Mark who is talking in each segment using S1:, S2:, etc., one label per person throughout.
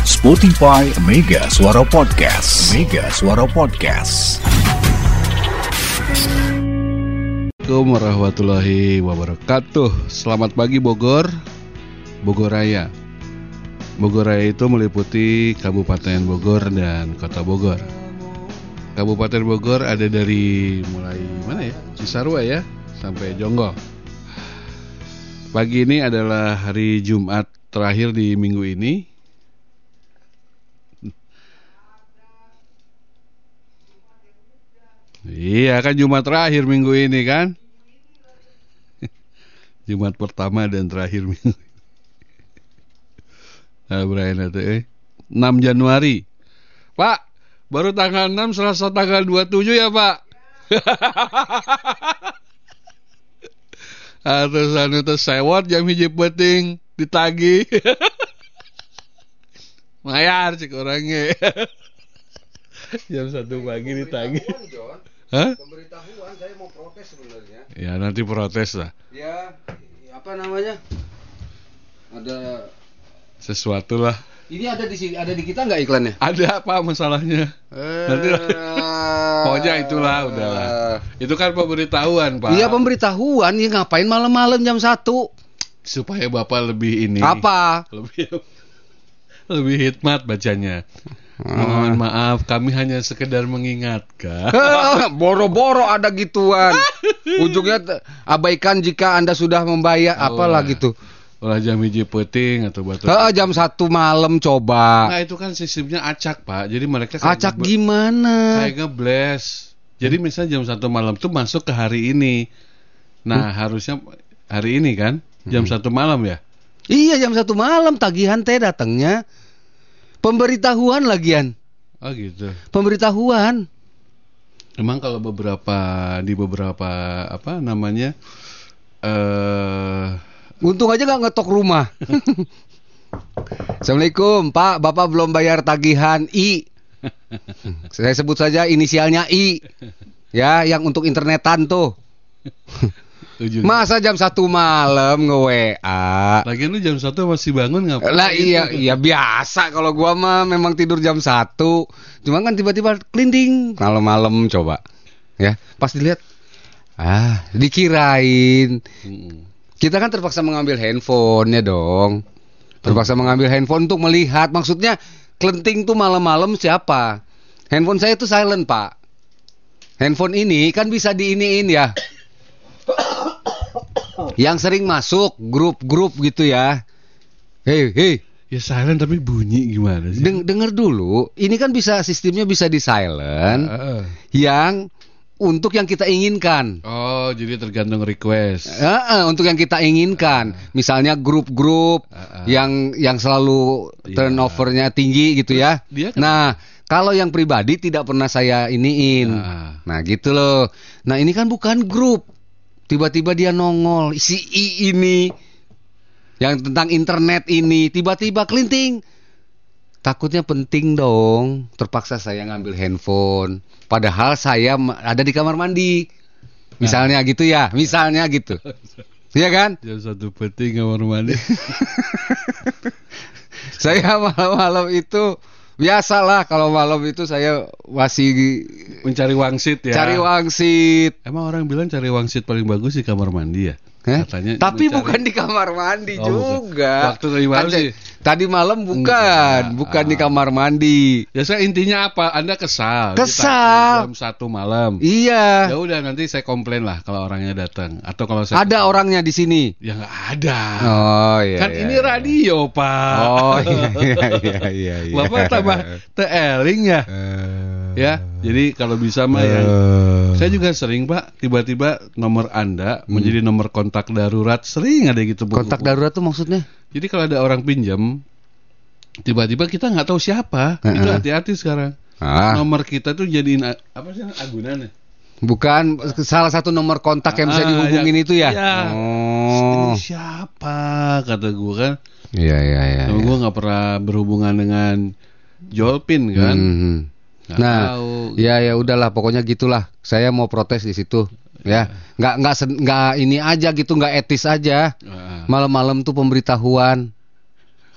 S1: Spotify Mega Suara Podcast. Mega Suara Podcast.
S2: Assalamualaikum warahmatullahi wabarakatuh. Selamat pagi Bogor. Bogor Raya. Bogor Raya itu meliputi Kabupaten Bogor dan Kota Bogor. Kabupaten Bogor ada dari mulai mana ya? Cisarua ya sampai Jonggol Pagi ini adalah hari Jumat terakhir di minggu ini Iya kan Jumat terakhir minggu ini kan? Jumat pertama dan terakhir minggu Nah Brian itu eh. 6 Januari. Pak baru tanggal 6 Selasa tanggal 27 ya Pak? Atas anu teh sewot jam hiji penting ditagi. Mayar cik orangnya. Jam satu pagi ditagi Hah?
S3: Pemberitahuan saya mau protes sebenarnya.
S2: Ya nanti protes lah
S3: Ya, apa namanya? Ada
S2: Sesuatu lah
S3: ini ada di sini, ada di kita nggak iklannya?
S2: Ada apa masalahnya? Nanti lah. Pokoknya itulah udahlah. Itu kan pemberitahuan Pak
S3: Iya pemberitahuan, ya ngapain malam-malam jam 1
S2: Supaya Bapak lebih ini
S3: Apa?
S2: Lebih Lebih hikmat bacanya Mohon maaf kami hanya sekedar mengingatkan.
S3: Boro-boro ada gituan. Ujungnya abaikan jika anda sudah membayar, apalah
S2: Oh,
S3: gitu.
S2: Olah jam hiji peting atau batu.
S3: Heeh, jam satu malam coba.
S2: Nah itu kan sistemnya acak Pak. Jadi mereka
S3: Acak gimana?
S2: Kayak ngeblast Jadi misalnya jam satu malam tuh masuk ke hari ini. Nah harusnya hari ini kan? Jam satu malam ya?
S3: Iya jam satu malam. Tagihan teh datangnya. Pemberitahuan lagian.
S2: Oh gitu
S3: Pemberitahuan.
S2: Emang kalau beberapa di beberapa apa namanya eh
S3: Untung aja nggak ngetok rumah. Assalamualaikum, Pak. Bapak belum bayar tagihan I. Saya sebut saja inisialnya I. Ya, yang untuk internetan tuh.
S2: ujung.
S3: Masa jam satu malam nge WA?
S2: Lagian lu jam satu masih bangun ngapain?
S3: Lah iya, iya biasa kalau gua mah memang tidur jam satu. Cuma kan tiba-tiba kelinding malam-malam coba. Ya, pas dilihat ah, dikirain
S2: Mm-mm.
S3: kita kan terpaksa mengambil handphonenya dong. Terpaksa mengambil handphone untuk melihat. Maksudnya kelenting tuh malam-malam siapa? Handphone saya tuh silent pak. Handphone ini kan bisa diiniin ya. Yang sering masuk grup-grup gitu ya. Hei, hei,
S2: Ya silent tapi bunyi gimana sih?
S3: deng denger dulu. Ini kan bisa sistemnya bisa di silent.
S2: Heeh.
S3: Yang untuk yang kita inginkan.
S2: Oh, jadi tergantung request.
S3: Heeh, untuk yang kita inginkan, misalnya grup-grup
S2: Heeh.
S3: yang yang selalu
S2: Iya.
S3: turnovernya tinggi gitu ya.
S2: dia kan-
S3: Nah, kalau yang pribadi tidak pernah saya iniin.
S2: Nah.
S3: Nah, gitu loh. Nah, ini kan bukan grup. Tiba-tiba dia nongol si I ini yang tentang internet ini tiba-tiba kelinting. Takutnya penting dong. Terpaksa saya ngambil handphone. Padahal saya ada di kamar mandi. Misalnya gitu ya, misalnya gitu. Iya kan?
S2: Jam satu penting kamar mandi.
S3: Saya malam-malam itu biasalah kalau malam itu saya masih
S2: Mencari wangsit ya.
S3: cari wangsit.
S2: Emang orang bilang cari wangsit paling bagus di kamar mandi ya?
S3: Hah?
S2: Katanya
S3: Tapi
S2: mencari-
S3: bukan di kamar mandi
S2: Oh, bukan.
S3: juga.
S2: Waktu tadi malam
S3: Kan,
S2: sih.
S3: Tadi malam bukan,
S2: Enggak.
S3: bukan di kamar mandi.
S2: Ya saya intinya apa? Anda kesal.
S3: Kesal.
S2: Jam satu malam.
S3: Iya.
S2: Ya udah nanti saya komplain lah kalau orangnya datang atau kalau saya
S3: Ada orangnya di sini.
S2: ya nggak ada.
S3: Oh iya.
S2: kan
S3: iya,
S2: ini
S3: iya.
S2: radio pak.
S3: Oh iya iya iya iya. iya.
S2: Bapak tambah teeling ya.
S3: Eh,
S2: Ya, jadi kalau bisa mah yang
S3: eh.
S2: saya juga sering pak tiba-tiba nomor anda menjadi nomor kontak darurat sering ada gitu Bu.
S3: Hmm. kontak darurat tuh maksudnya?
S2: Jadi kalau ada orang pinjam tiba-tiba kita nggak tahu siapa itu
S3: Heeh.
S2: hati-hati sekarang.
S3: Ah,
S2: Nomor kita tuh jadiin apa sih agunan ya?
S3: bukan salah satu nomor kontak yang bisa
S2: Ah,
S3: dihubungin
S2: yang-
S3: itu ya?
S2: Iya.
S3: Oh.
S2: Ini siapa kata gue kan?
S3: Iya iya iya. Iya.
S2: gue nggak pernah berhubungan dengan Jolpin kan?
S3: Mhm.
S2: Nggak
S3: Nah,
S2: tahu.
S3: ya ya udahlah pokoknya gitulah. Saya mau protes di situ. Ya, nggak nggak nggak ini aja gitu, nggak etis aja. Malam-malam tuh pemberitahuan.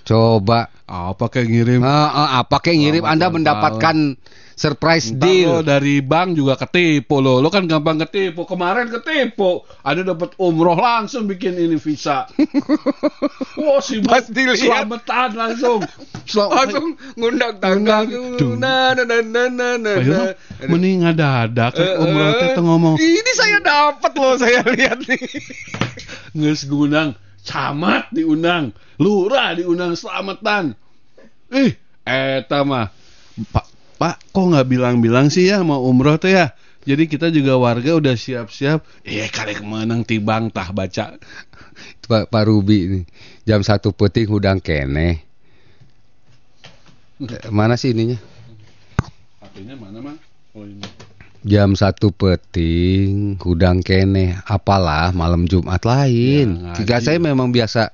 S3: Coba
S2: Apa kayak ngirim?
S3: Eh, eh, apa kayak ngirim Anda mendapatkan surprise
S2: lo
S3: deal.
S2: dari bank juga ketipu lo. Lo kan gampang ketipu. Kemarin ketipu. Ada dapat umroh langsung bikin ini visa. Wah.
S3: Pas dilihat.
S2: Selamatan langsung. Sel-
S3: Langsung ngundang tangga.
S2: Ngundang.
S3: Nah, nah, nah, nah, nah, nah,
S2: Ayo,
S3: nah.
S2: mending ngadadak
S3: Eh,
S2: umroh teh
S3: eh,
S2: tuh ngomong
S3: Ini saya dapat loh saya lihat nih.
S2: nges ngundang camat diundang lurah diundang selamatan ih eta mah pak pak kok nggak bilang-bilang sih ya mau umroh teh ya jadi kita juga warga udah siap-siap eh kali kemenang tibang tah baca
S3: Pak, Pak Rubi nih. Jam satu peting hudang kene. Mana sih ininya?
S2: artinya mana mah oh ini
S3: Jam satu peting hudang kene. Apalah malam Jumat lain.
S2: Ya.
S3: Jika saya memang biasa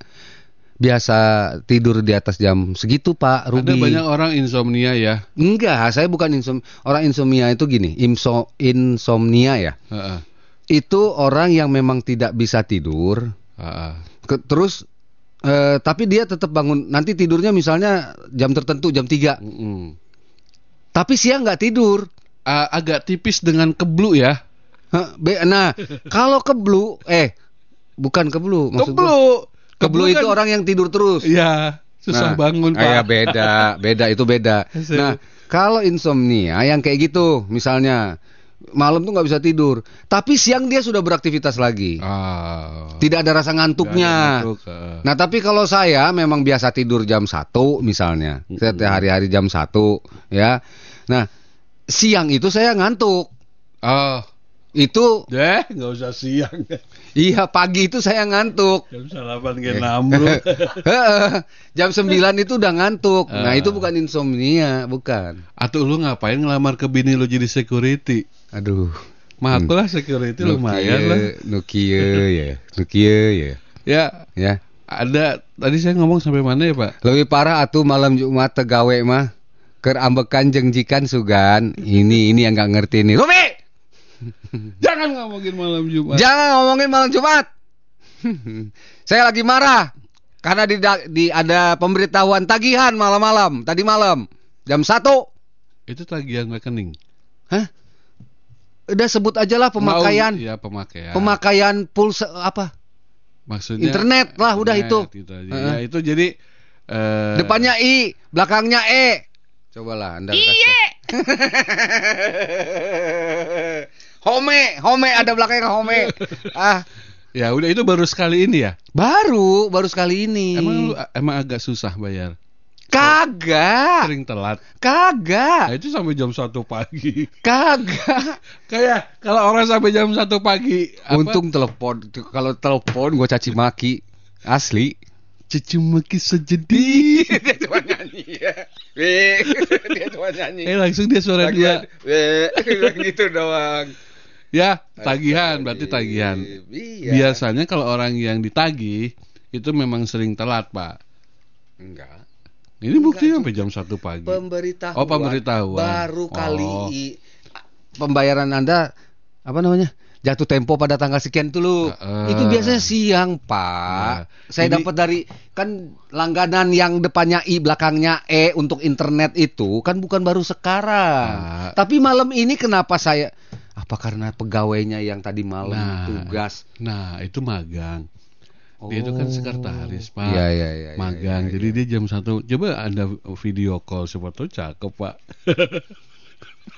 S3: biasa tidur di atas jam segitu Pak Rubi.
S2: ada banyak orang insomnia ya
S3: Enggak, saya bukan insom orang insomnia itu gini, imso insomnia ya.
S2: Heeh,
S3: Itu orang yang memang tidak bisa tidur,
S2: heeh.
S3: ke- terus eh, tapi dia tetap bangun nanti tidurnya misalnya jam tertentu jam 3.
S2: Mm-mm.
S3: Tapi siang nggak tidur.
S2: A- agak tipis dengan keblu ya
S3: Nah, kalau keblu eh bukan keblu maksud
S2: keblu
S3: Keblu itu
S2: kan-
S3: orang yang tidur terus.
S2: Iya, susah
S3: Nah,
S2: bangun
S3: ah, ya
S2: pak.
S3: beda, beda itu beda. Nah, kalau insomnia yang kayak gitu, misalnya malam tuh nggak bisa tidur, tapi siang dia sudah beraktivitas lagi,
S2: Ah,
S3: tidak ada rasa ngantuknya.
S2: ada ngantuk, eh.
S3: Nah, tapi kalau saya memang biasa tidur jam 1 misalnya, setiap hari-hari jam 1 ya. Nah, siang itu saya ngantuk.
S2: Oh,
S3: Itu
S2: deh, nggak usah siang.
S3: iya pagi itu saya ngantuk.
S2: Jam salapan ke nambruk.
S3: jam 9 itu udah ngantuk. Nah,
S2: Ah.
S3: itu bukan insomnia, bukan.
S2: Atau lu ngapain ngelamar ke bini lu jadi security?
S3: Aduh.
S2: Maku lah security lumayan lah.
S3: Nukia ya, Nukia ya.
S2: Ya,
S3: Ya.
S2: ada tadi saya ngomong sampai mana ya pak?
S3: Lebih parah atuh malam Jumat tegawe mah ker ambekan jengjikan sugan. Ini ini yang nggak ngerti nih. Rumi,
S2: Jangan ngomongin malam Jumat.
S3: jangan ngomongin malam Jumat. Saya lagi marah karena di, di ada pemberitahuan tagihan malam-malam tadi malam jam 1
S2: Itu tagihan rekening.
S3: Hah? Udah sebut aja lah pemakaian.
S2: Iya pemakaian.
S3: Pemakaian pulsa apa?
S2: Maksudnya
S3: Internet lah, udah
S2: internet
S3: itu.
S2: gitu aja.
S3: Heeh.
S2: Ya itu jadi eh,
S3: Depannya I, belakangnya E. Cobalah Anda Iya. home, home ada belakangnya home. ah,
S2: Ya udah itu baru sekali ini ya.
S3: baru baru sekali ini.
S2: Emang lu emang agak susah bayar.
S3: kagak.
S2: Sering telat. Nah,
S3: Kagak.
S2: itu sampai jam 1 pagi.
S3: Kagak.
S2: Kayak kalau orang sampai jam 1 pagi apa?
S3: Untung telepon. Kalau telepon gua caci maki. Asli.
S2: cuci maki sejedi.
S3: dia cuma nyanyi ya. Weh, dia cuma nyanyi.
S2: eh langsung dia suara dia.
S3: Weh, gitu doang.
S2: Ya, tagihan berarti tagihan.
S3: Iya.
S2: Biasanya kalau orang yang ditagih itu memang sering telat, Pak.
S3: Enggak.
S2: Ini buktinya sampai jam 1 pagi.
S3: Pemberitahuan.
S2: Oh, pemberitahuan.
S3: Baru kali
S2: Oh.
S3: pembayaran Anda apa namanya? Jatuh tempo pada tanggal sekian itu lu.
S2: Heeh.
S3: Itu biasanya siang, Pak.
S2: Nah,
S3: Saya dapat dari kan langganan yang depannya I belakangnya E untuk internet itu kan bukan baru sekarang.
S2: Ah.
S3: Tapi malam ini kenapa saya apa karena pegawainya yang tadi malam
S2: Nah.
S3: tugas?
S2: Nah, itu magang. Dia itu kan
S3: Oh.
S2: sekretaris, Pak.
S3: Iya, iya, iya, iya,
S2: Magang.
S3: iya,
S2: Jadi dia jam 1. Coba ada video call siapa tahu cakep, Pak.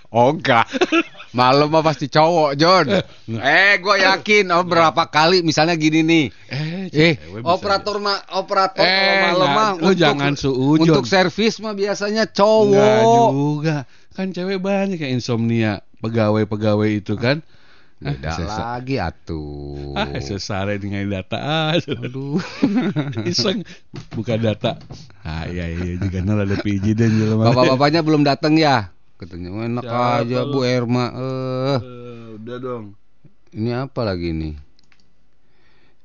S3: Oh enggak. Malam mah pasti cowok, John. eh, gua yakin oh berapa kali misalnya gini nih.
S2: Eh,
S3: Eh, operator mah operator
S2: Eh,
S3: kalau malam
S2: enggak.
S3: mah
S2: Lu jangan suujon.
S3: Untuk servis mah biasanya
S2: Enggak
S3: cowok.
S2: juga. Kan cewek banyak yang insomnia. Pegawai-pegawai itu kan. Ah,
S3: Beda
S2: sesa-
S3: lagi atuh.
S2: Ah, sesare dengan data. Ah,
S3: Aduh.
S2: iseng buka data. Ah, iya iya juga nol ada PJ dan jelema.
S3: Bapak-bapaknya belum datang ya? Katanya enak
S2: Siapa
S3: aja
S2: lu?
S3: Bu Erma. Eh,
S2: Eh, udah dong.
S3: ini apa lagi nih?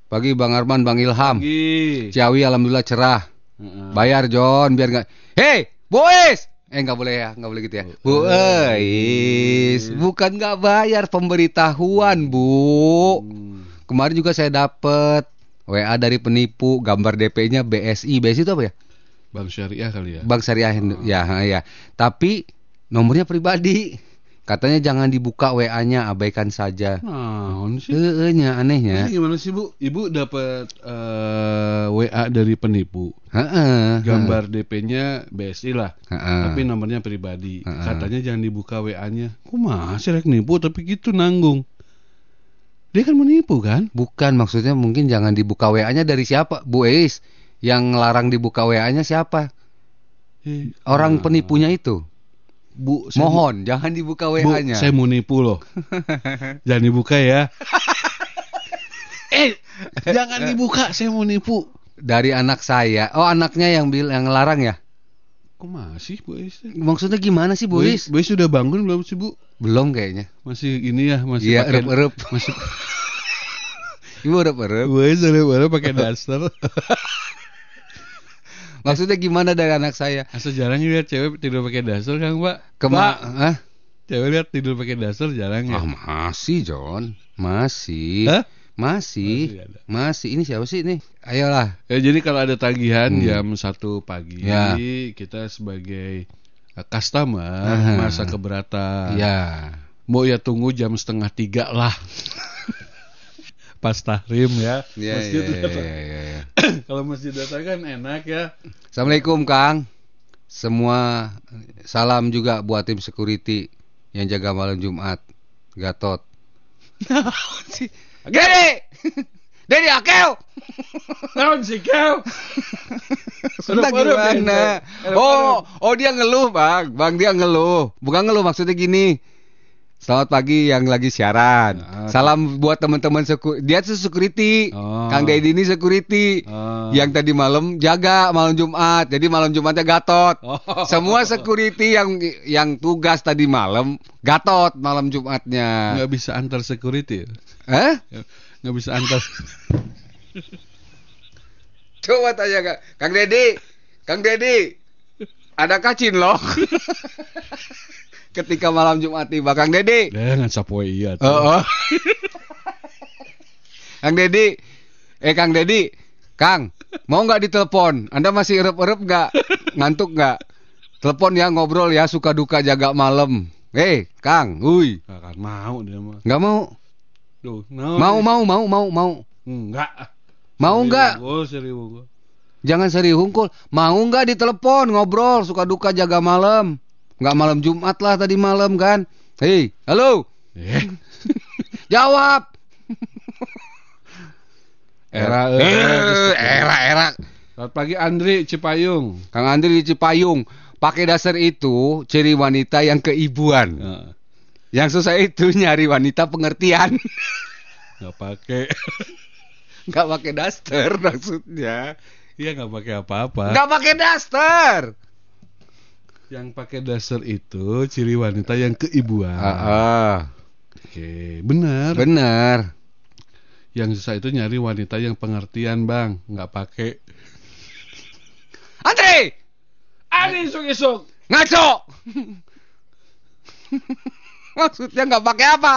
S3: Pagi Bang Arman, Bang Ilham.
S2: Lagi.
S3: Ciawi alhamdulillah cerah.
S2: Heeh.
S3: Bayar John biar nggak. Hei, Bu Is. Eh nggak boleh ya, nggak boleh gitu ya. Bu Is, bukan nggak bayar pemberitahuan Bu.
S2: Hmm.
S3: Kemarin juga saya dapet WA dari penipu, gambar DP-nya BSI. BSI itu apa ya?
S2: Bank syariah kali ya.
S3: Bank Syariah Indo- ya ya. Tapi nomornya pribadi. Katanya jangan dibuka WA-nya, abaikan saja.
S2: Nah, sih.
S3: Nya, anehnya.
S2: Ini gimana sih Bu? Ibu dapat eh, WA dari penipu.
S3: Heeh.
S2: Gambar DP-nya BSI lah.
S3: Heeh.
S2: Tapi nomornya pribadi.
S3: Heeh.
S2: Katanya jangan dibuka WA-nya. Kok masih rek nipu tapi gitu nanggung. Dia kan menipu kan?
S3: Bukan maksudnya mungkin jangan dibuka WA-nya dari siapa? Bu Eis. Yang larang dibuka WA-nya siapa?
S2: Eh,
S3: Orang
S2: ah.
S3: penipunya itu.
S2: Bu, saya
S3: Mohon jangan dibuka
S2: Bu,
S3: WA-nya.
S2: saya mau nipu loh. jangan dibuka ya. eh, jangan dibuka, saya mau nipu.
S3: Dari anak saya. Oh, anaknya yang bil yang larang ya?
S2: Kok masih Bu Is?
S3: Maksudnya gimana sih, Bu
S2: Bu
S3: Is?
S2: Bu Is sudah bangun belum sih Bu?
S3: Belum kayaknya.
S2: Masih ini ya, masih
S3: Iya,
S2: pakai
S3: erup-erup.
S2: masih
S3: Ibu erup-erup.
S2: Bu Is baru pakai daster.
S3: Maksudnya gimana dari anak saya?
S2: Asa jarang lihat cewek tidur pakai daster Kang Pak.
S3: Kema Hah?
S2: cewek lihat tidur pakai daster jarang ya.
S3: Ah, masih, John. Masih.
S2: Hah?
S3: Masih.
S2: Masih.
S3: Masih. Ini siapa sih ini? Ayolah.
S2: Ya, jadi kalau ada tagihan
S3: Hmm.
S2: jam 1 pagi,
S3: Ya.
S2: kita sebagai uh, customer
S3: Aha.
S2: masa keberatan.
S3: Ya.
S2: Mau ya tunggu jam setengah tiga lah. Pas tahrim ya.
S3: Ya,
S2: Masjid
S3: ya, ya,
S2: datang.
S3: ya, ya, ya.
S2: Kalau masjid datang kan enak ya.
S3: Assalamualaikum, Kang. Semua salam juga buat tim security yang jaga malam Jumat. Gatot. Dedi! Dedi Akel!
S2: Naon sih kau?
S3: Sudah gimana? Oh, oh dia ngeluh, Bang. Bang dia ngeluh. Bukan ngeluh maksudnya gini. Selamat pagi yang lagi siaran.
S2: Ah.
S3: Salam buat teman-teman seku dia tuh security.
S2: Oh.
S3: Kang Dedi ini security.
S2: Oh.
S3: Yang tadi malam jaga malam Jumat. Jadi malam Jumatnya Gatot.
S2: Oh.
S3: Semua security yang yang tugas tadi malam Gatot malam Jumatnya.
S2: Nggak bisa antar security.
S3: Hah?
S2: Nggak bisa antar.
S3: Coba tanya Kang, Kang Dedi. Kang Dedi. Ada kacin loh. Ketika malam Jumat tiba Kang Dedi.
S2: Dengan sapoe iya. tuh.
S3: Oh, oh. Kang Dedi. Eh Kang Dedi. Kang, mau nggak ditelepon? Anda masih erup-erup nggak? Ngantuk nggak? Telepon ya ngobrol ya suka duka jaga malam. Eh, Kang, hui.
S2: Nggak akan mau dia mah.
S3: Nggak mau?
S2: Duh, no.
S3: Mau, mau, mau, mau, mau.
S2: Enggak.
S3: Mau nggak? Jangan seri hungkul. Mau nggak ditelepon ngobrol suka duka jaga malam? Nggak malam Jumat lah tadi malam kan? Hei, halo.
S2: Eh,
S3: Jawab.
S2: era
S3: Eh, era era.
S2: Selamat pagi Andri Cipayung.
S3: Kang Andri di Cipayung pakai dasar itu ciri wanita yang keibuan.
S2: Nah,
S3: Yang susah itu nyari wanita pengertian.
S2: nggak pakai.
S3: Nggak pakai daster maksudnya.
S2: Iya nggak pakai apa-apa.
S3: Nggak pakai daster.
S2: Yang pakai dasar itu ciri wanita yang keibuan.
S3: Ah, ah.
S2: Oke, benar.
S3: bener.
S2: Yang susah itu nyari wanita yang pengertian, Bang. Nggak pakai.
S3: Andri,
S2: Ani isuk-isuk.
S3: ngaco. Maksudnya nggak pakai apa?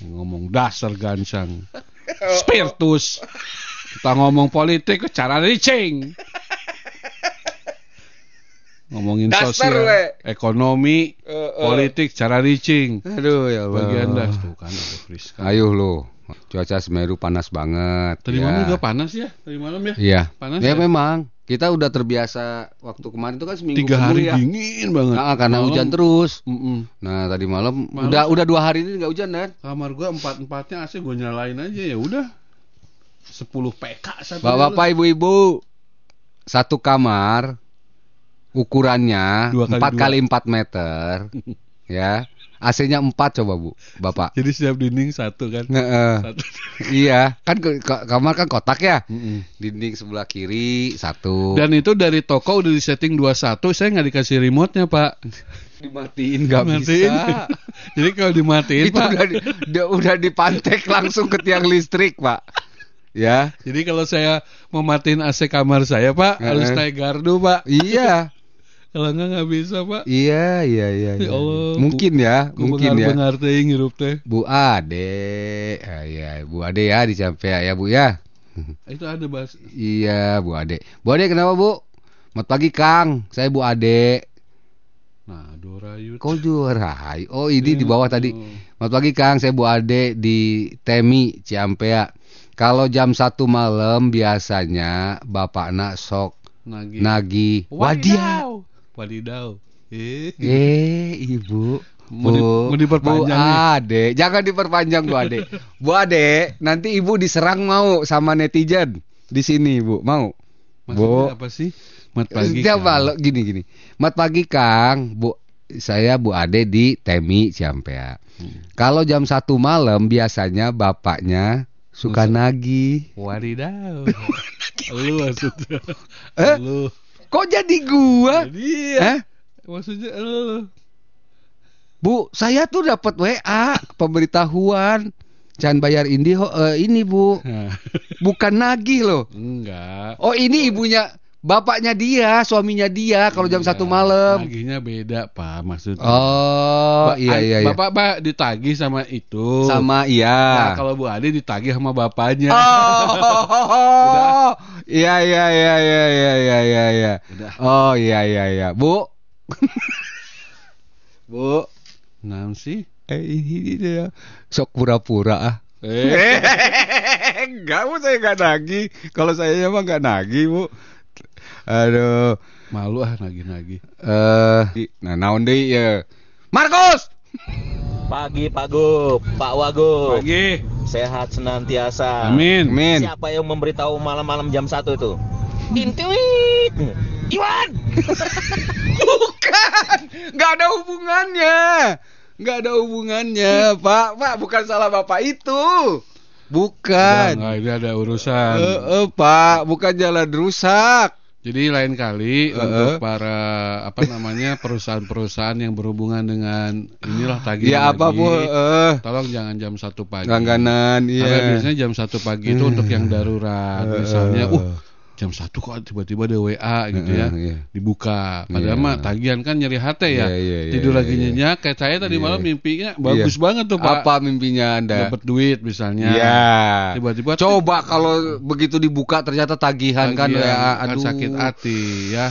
S2: Ngomong dasar gancang. Spiritus. Kita ngomong politik cara ricing. Ngomongin
S3: Dasar,
S2: sosial,
S3: we.
S2: ekonomi,
S3: Eh, eh.
S2: politik cara ricing.
S3: Aduh ya Allah.
S2: Bagian das tuh kan ada Friska.
S3: Ayo lo. Cuaca Semeru panas banget.
S2: Tadi
S3: ya.
S2: malam juga panas ya? Tadi malam ya?
S3: Iya.
S2: Panas
S3: ya,
S2: ya?
S3: memang. Kita udah terbiasa waktu kemarin itu kan seminggu
S2: Tiga hari
S3: ya.
S2: dingin banget.
S3: Nah, karena
S2: Malam,
S3: hujan terus.
S2: mm-mm.
S3: Nah, tadi malam,
S2: Malam
S3: udah
S2: sih.
S3: udah dua hari ini nggak hujan kan?
S2: Kamar gua empat empatnya AC gua nyalain aja ya udah. 10 PK satu.
S3: Bapak-bapak, ibu-ibu, satu kamar ukurannya empat kali empat meter, ya. AC-nya empat coba bu, bapak.
S2: Jadi setiap dinding satu kan.
S3: Nge-eh.
S2: Satu.
S3: iya, kan ke- ke- kamar kan kotak ya.
S2: Mm-mm.
S3: Dinding sebelah kiri satu.
S2: Dan itu dari toko udah di setting 21 Saya nggak dikasih remote-nya pak
S3: dimatiin nggak bisa.
S2: Jadi kalau dimatiin
S3: Itu
S2: pak
S3: udah di- udah, dipantek langsung ke tiang listrik pak. Ya,
S2: Jadi kalau saya mau matiin AC kamar saya pak Harus naik gardu pak
S3: iya,
S2: Kalau nggak nggak bisa pak
S3: iya, iya, iya.
S2: Ya
S3: iya.
S2: Allah,
S3: mungkin ya, mungkin ya.
S2: Bengar teh ngirup teh
S3: Bu Ade, ah, ya Bu Ade ya dicampe ya Bu ya.
S2: Itu ada bahas.
S3: Iya, Bu Ade. Bu Ade kenapa, Bu? Selamat pagi, Kang. Saya Bu Ade.
S2: Nah, Dorayut.
S3: Kok juara? Oh, ini di bawah tadi. Selamat pagi, Kang. Saya Bu Ade di Temi, Ciampea. Kalau jam satu malam biasanya bapak nak sok
S2: Nagi.
S3: nagi. Wadiah.
S2: Wadidaw. Eh.
S3: Eh, Ibu.
S2: Mau di- mau diperpanjang
S3: Bu? Ade, jangan diperpanjang Bu Ade. Bu Ade, nanti Ibu diserang mau sama netizen di sini, Bu. Mau?
S2: Maksudnya apa sih? Mat pagi.
S3: Coba
S2: Kang.
S3: lo gini gini. Mat pagi Kang, Bu. Saya Bu Ade di Temi Ciampea.
S2: Hmm.
S3: Kalau jam satu malam biasanya bapaknya suka nagih.
S2: Wadidaw. Lu maksudnya.
S3: Eh?
S2: Lu.
S3: Kok jadi gua?
S2: Jadi ya.
S3: Hah?
S2: Maksudnya lu.
S3: Bu, saya tuh dapat WA pemberitahuan. Jangan bayar ini ini Bu. Bukan nagih loh.
S2: enggak.
S3: Oh, ini ibunya Bapaknya dia, suaminya dia kalau jam
S2: iya,
S3: satu malam.
S2: Tagihnya beda, Pak, maksudnya.
S3: Oh,
S2: ba
S3: iya iya iya.
S2: Bapak Pak ditagih sama itu.
S3: Sama iya.
S2: Nah, kalau Bu Ade ditagih sama bapaknya.
S3: Oh. Udah. Iya iya iya iya iya iya iya
S2: iya.
S3: Oh, iya iya iya. Bu. Bu.
S2: nanti? sih?
S3: Eh, ini dia. Sok pura-pura ah.
S2: Eh.
S3: enggak, Bu, saya enggak nagih. Kalau saya mah enggak nagih, Bu. Aduh.
S2: Malu ah nagih-nagih.
S3: Eh, nah naon deui ya. Markus.
S4: Pagi Pak Gup, Pak Wagub.
S2: Pagi.
S4: Sehat senantiasa.
S2: Amin.
S3: Amin.
S4: Siapa yang memberitahu malam-malam jam 1 itu? Intuit. Iwan.
S3: Bukan, nggak ada hubungannya, nggak ada hubungannya, Pak. Pak, bukan salah bapak itu, bukan.
S2: Enggak, ini ada urusan.
S3: Eh, eh, Pak, bukan jalan rusak.
S2: Jadi lain kali
S3: Eh,
S2: untuk para apa namanya perusahaan-perusahaan yang berhubungan dengan inilah tagihan
S3: Ya apa
S2: lagi,
S3: bu, eh,
S2: tolong jangan jam satu pagi.
S3: langganan,
S2: Karena
S3: iya.
S2: biasanya jam satu pagi itu untuk yang darurat.
S3: Eh,
S2: Misalnya, uh jam satu kok tiba-tiba ada WA gitu ya,
S3: iya.
S2: dibuka. Padahal
S3: Iya.
S2: mah tagihan kan nyeri hati ya.
S3: Iya, iya, iya,
S2: Tidur
S3: iya,
S2: lagi
S3: iya.
S2: nyenyak. Kayak saya tadi
S3: Iya.
S2: malam mimpinya bagus banget tuh pak.
S3: Apa mimpinya anda?
S2: Dapat duit misalnya.
S3: Ya.
S2: Tiba-tiba
S3: Coba kalau begitu dibuka ternyata tagihan, kan,
S2: tagihan,
S3: ya,
S2: kan
S3: aduh.
S2: sakit hati ya.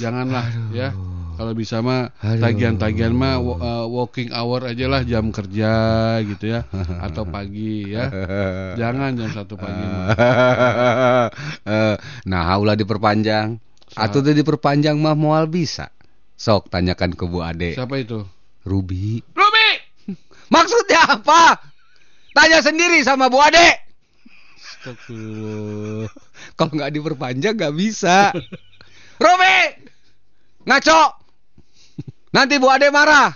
S2: Janganlah ya. Kalau bisa mah tagihan-tagihan mah uh, walking hour aja lah jam kerja gitu ya atau pagi ya. Jangan jam satu pagi. mah.
S3: Eh, nah, ulah diperpanjang. Atau tuh diperpanjang mah moal bisa. Sok tanyakan ke Bu Ade.
S2: Siapa itu?
S3: Ruby.
S2: Ruby.
S3: Maksudnya apa? Tanya sendiri sama Bu Ade.
S2: Astagfirullah.
S3: Kalau nggak diperpanjang nggak bisa. Ruby, ngaco. Nanti Bu Ade marah.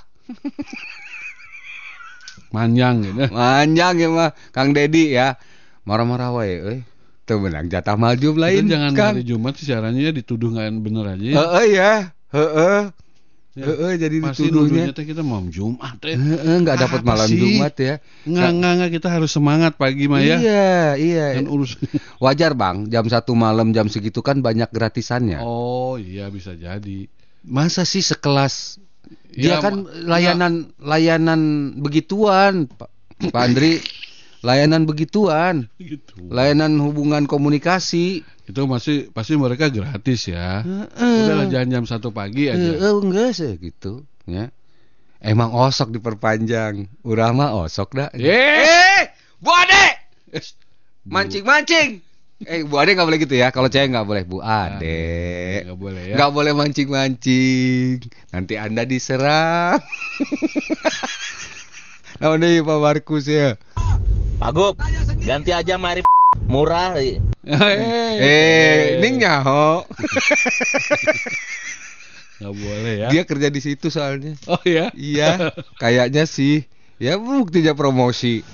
S2: Manjang gitu.
S3: Manjang ya mah, Kang Dedi ya. Marah-marah wae, euy. Tuh menang jatah maju
S2: Itu
S3: lain.
S2: jangan
S3: Kang.
S2: hari Jumat sih caranya dituduh nggak bener aja. ya.
S3: Heeh ya. Heeh.
S2: Ya.
S3: Heeh jadi
S2: Pasti
S3: dituduhnya.
S2: teh kita mau Jumat teh.
S3: Heeh, nggak dapat
S2: Apa
S3: malam
S2: sih?
S3: Jumat ya.
S2: Enggak, enggak, enggak kita harus semangat pagi mah ya.
S3: Iya, iya.
S2: Dan urus.
S3: Wajar bang, jam satu malam jam segitu kan banyak gratisannya.
S2: Oh iya bisa jadi.
S3: Masa sih sekelas dia
S2: Ya,
S3: kan layanan layanan begituan, Pak, Pak Andri, layanan begituan,
S2: Gitu.
S3: layanan hubungan komunikasi.
S2: Itu masih pasti mereka gratis ya.
S3: Heeh.
S2: Udahlah jangan jam satu pagi aja.
S3: Heeh, enggak sih gitu, ya. Emang osok diperpanjang, urah mah osok dah.
S2: Eh,
S3: Bu Ade, mancing-mancing. Eh, Bu Ade nggak boleh gitu ya. Kalau cewek nggak boleh Bu Ade.
S2: Nggak boleh ya.
S3: Nggak boleh mancing-mancing. Nanti Anda diserang. nah, ini Pak Markus ya.
S4: Pak Gup, ganti aja mari murah.
S3: Eh, ning nyaho.
S2: Nggak boleh ya.
S3: Dia kerja di situ soalnya.
S2: Oh ya.
S3: Iya, kayaknya sih. Ya buktinya promosi.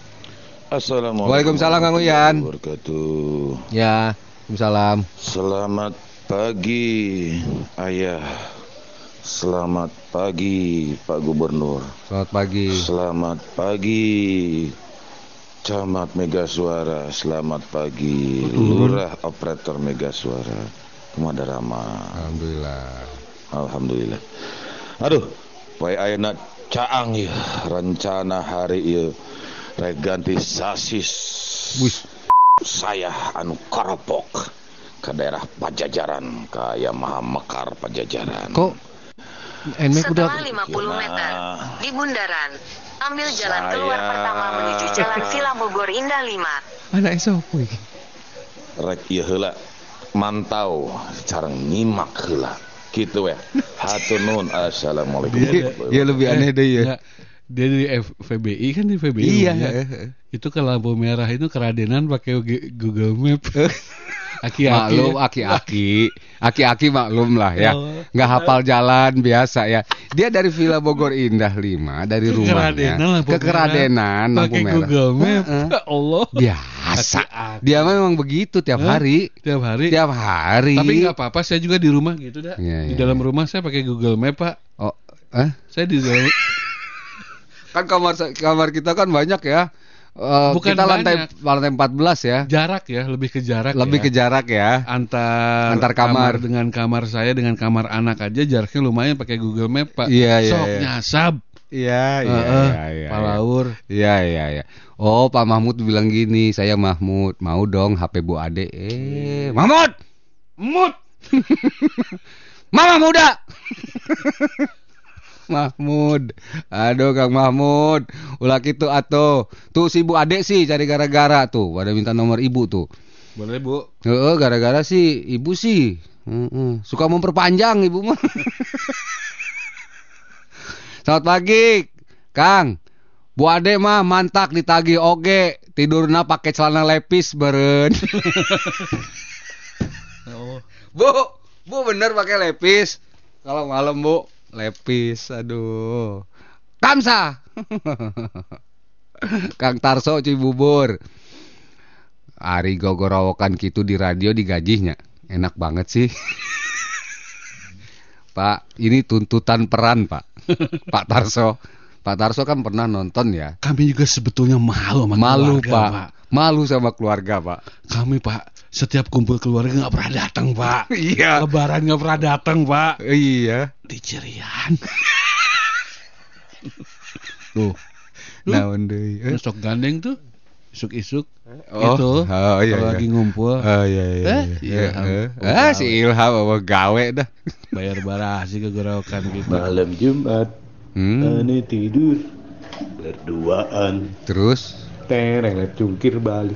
S5: Assalamualaikum
S3: Waalaikumsalam, Kang Uyan.
S5: wabarakatuh.
S3: Ya, Waalaikumsalam.
S5: Selamat pagi Ayah. Selamat pagi Pak Gubernur.
S3: Selamat pagi.
S5: Selamat pagi Camat Mega Suara. Selamat pagi Lurah Operator Mega Suara. Kumadarama.
S3: Alhamdulillah.
S5: Alhamdulillah. Aduh, wae ayeuna caang ya rencana hari ieu rek ganti sasis.
S3: Wih,
S5: saya anu koropok ke daerah Pajajaran ke Yamaha Mekar Pajajaran.
S3: Kok Nmax udah
S6: Setelah 50 meter di bundaran, ambil jalan
S5: Saya-
S6: keluar pertama menuju Jalan Villa Bogor Indah 5.
S3: anak sopo iki?
S5: rek ieu heula mantau sareng nyimak heula. Gitu ya. Hatur nuhun. Assalamualaikum. warahmatullahi
S3: Ya lebih aneh deh ya.
S2: Dia di F- VBI kan di VBI
S3: Iya.
S2: rumahnya. itu ke lampu merah itu keradenan pakai Google Map aki-aki
S3: Maklum aki-aki, aki-aki maklum lah ya.
S2: Oh.
S3: Nggak hafal jalan biasa ya. Dia dari Villa Bogor Indah 5 dari
S2: Ke
S3: rumahnya
S2: Keradenan lampu
S3: ke Keradenan
S2: merah,
S3: lampu
S2: pakai
S3: merah.
S2: Google Map. Ya Allah
S3: Biasa. Dia memang begitu tiap hari.
S2: tiap hari
S3: Tiap hari.
S2: tapi nggak apa-apa saya juga di rumah gitu dah
S3: Iya,
S2: di dalam rumah saya pakai Google Map pak
S3: Oh, eh?
S2: saya di dalam
S3: Kan kamar kamar kita kan banyak ya. Eh,
S2: Bukan
S3: kita lantai
S2: banyak.
S3: lantai 14 ya.
S2: jarak ya lebih ke jarak
S3: Lebih
S2: ya.
S3: ke jarak ya.
S2: antar
S3: Antar kamar.
S2: dengan kamar saya dengan kamar anak aja jaraknya lumayan pakai Google Map pak
S3: Iya, iya,
S2: sok
S3: iya.
S2: nyasab
S3: Iya,
S2: Heeh, palaur
S3: Iya, iya, iya. Oh, Pak Mahmud bilang gini, saya Mahmud, mau dong HP Bu Ade. Eh, Mahmud! Mahmud! Mama muda! Mahmud. Aduh Kang Mahmud. Ulah gitu atuh. Tuh si Bu Ade sih cari gara-gara tuh. Pada minta nomor ibu tuh.
S2: boleh bu
S3: Heeh, gara-gara sih ibu sih. Suka memperpanjang ibu mah. Selamat pagi, Kang. Bu Ade mah mantak ditagi oge, tidurna pakai celana lepis beren.
S2: oh.
S3: bu, Bu bener pakai lepis. Kalau malam Bu, lepis. Aduh. Kamsa. Kang Tarso Cibubur. Ari gogorowokan gitu di radio digajinya. Enak banget sih. Pak, ini tuntutan peran, Pak. Pak Tarso. Pak Tarso kan pernah nonton ya.
S2: kami juga sebetulnya malu sama
S3: Malu,
S2: keluarga,
S3: Pak. Malu sama keluarga, Pak.
S2: kami pak setiap kumpul keluarga nggak pernah datang pak
S3: Iya.
S2: lebaran nggak pernah datang pak
S3: Iya.
S2: di Cirian tuh?
S3: Naon deui? Eh?
S2: sok gandeng tuh isuk-isuk
S3: Oh,
S2: gitu
S3: oh, iya,
S2: kalau
S3: iya.
S2: lagi ngumpul
S3: Oh iya iya.
S2: Eh,
S3: iya.
S2: Ilham.
S3: Eh,
S2: Oh,
S3: Ah si Ilham apa gawe dah.
S2: bayar barasi kegerakan gitu
S7: Malam Jumat,
S3: Hmm.
S7: aneh tidur berduaan.
S3: Terus
S7: Tereng cungkir balik.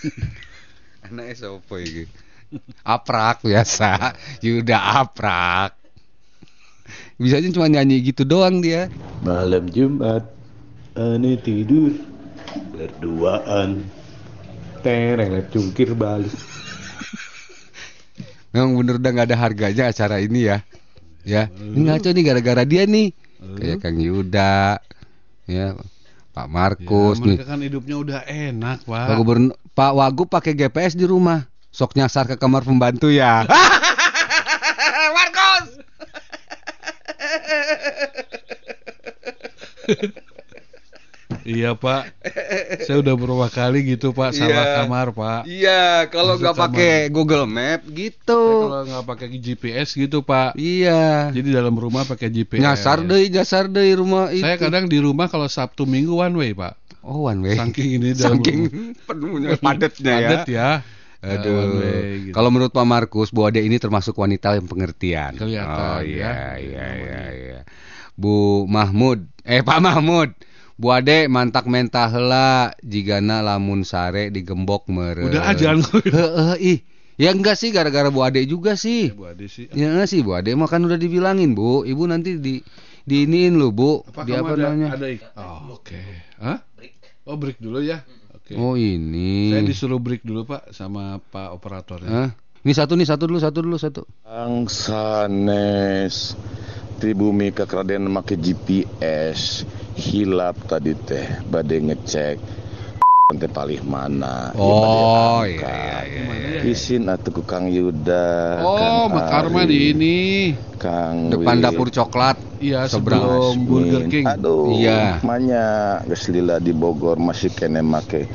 S3: anaknya sopo iki? Aprak biasa. Yuda aprak. Bisanya cuma nyanyi gitu doang dia.
S7: Malam Jumat, aneh tidur berduaan. Tereng cungkir balik.
S3: Memang bener udah nggak ada harganya acara ini ya. Ya, ini ngaco nih gara-gara dia nih. Kayak Kang Yuda, ya Pak Markus
S2: ya,
S3: nih.
S2: mereka kan hidupnya udah enak pak
S3: Pak Gubernur Pak Wagub pakai GPS di rumah. Sok nyasar ke kamar pembantu ya. Markus.
S2: iya pak saya udah beberapa kali gitu pak salah
S3: Iya.
S2: kamar pak
S3: Iya, kalau
S2: Masuk
S3: nggak pakai Google Map gitu.
S2: kalau nggak pakai GPS gitu pak
S3: Iya.
S2: jadi dalam rumah pakai GPS
S3: Nyasar deh, nyasar deh rumah itu.
S2: saya kadang di rumah kalau Sabtu Minggu one way pak
S3: Oh, one way.
S2: saking ini dalam
S3: Saking penuhnya padatnya ya.
S2: padat ya
S3: Aduh.
S2: one way gitu.
S3: Kalau menurut Pak Markus, Bu Ade ini termasuk wanita yang pengertian. Oh
S2: Kelihatan,
S3: iya,
S2: ya.
S3: iya, iya, iya. Bu Mahmud, eh Pak Mahmud. Bu Ade mantak mentah heula jigana lamun sare digembok meureun.
S2: udah aja
S3: Heeh, ih. Ya enggak sih gara-gara Bu Ade juga sih.
S2: Bu Ade sih
S3: Ya enggak sih Bu Ade mah kan udah dibilangin, Bu. Ibu nanti di diiniin lu, Bu.
S2: apa
S3: di apa
S2: ada,
S3: namanya?
S2: ada ik- oh, oke Hah? oh break dulu ya oke
S3: Oh, ini.
S2: saya disuruh break dulu pak sama pak operatornya
S3: Hah? Ini satu nih, satu dulu, satu dulu, satu.
S5: Ang sanes di bumi kekraden make GPS hilap tadi teh bade ngecek teh palih mana ieu
S3: Oh, iya,
S5: angkat.
S3: iya, iya.
S5: Isin atuh ku Kang Yuda
S2: oh
S5: Kang
S2: Mekar mah
S5: Ari,
S2: di ini
S5: Kang
S3: Depan
S5: Wi,
S3: dapur coklat.
S2: iya
S3: Seberang.
S2: sebelum Burger. King
S5: Aduh,
S3: Iya.
S5: Manya geus lila di Bogor masih kene make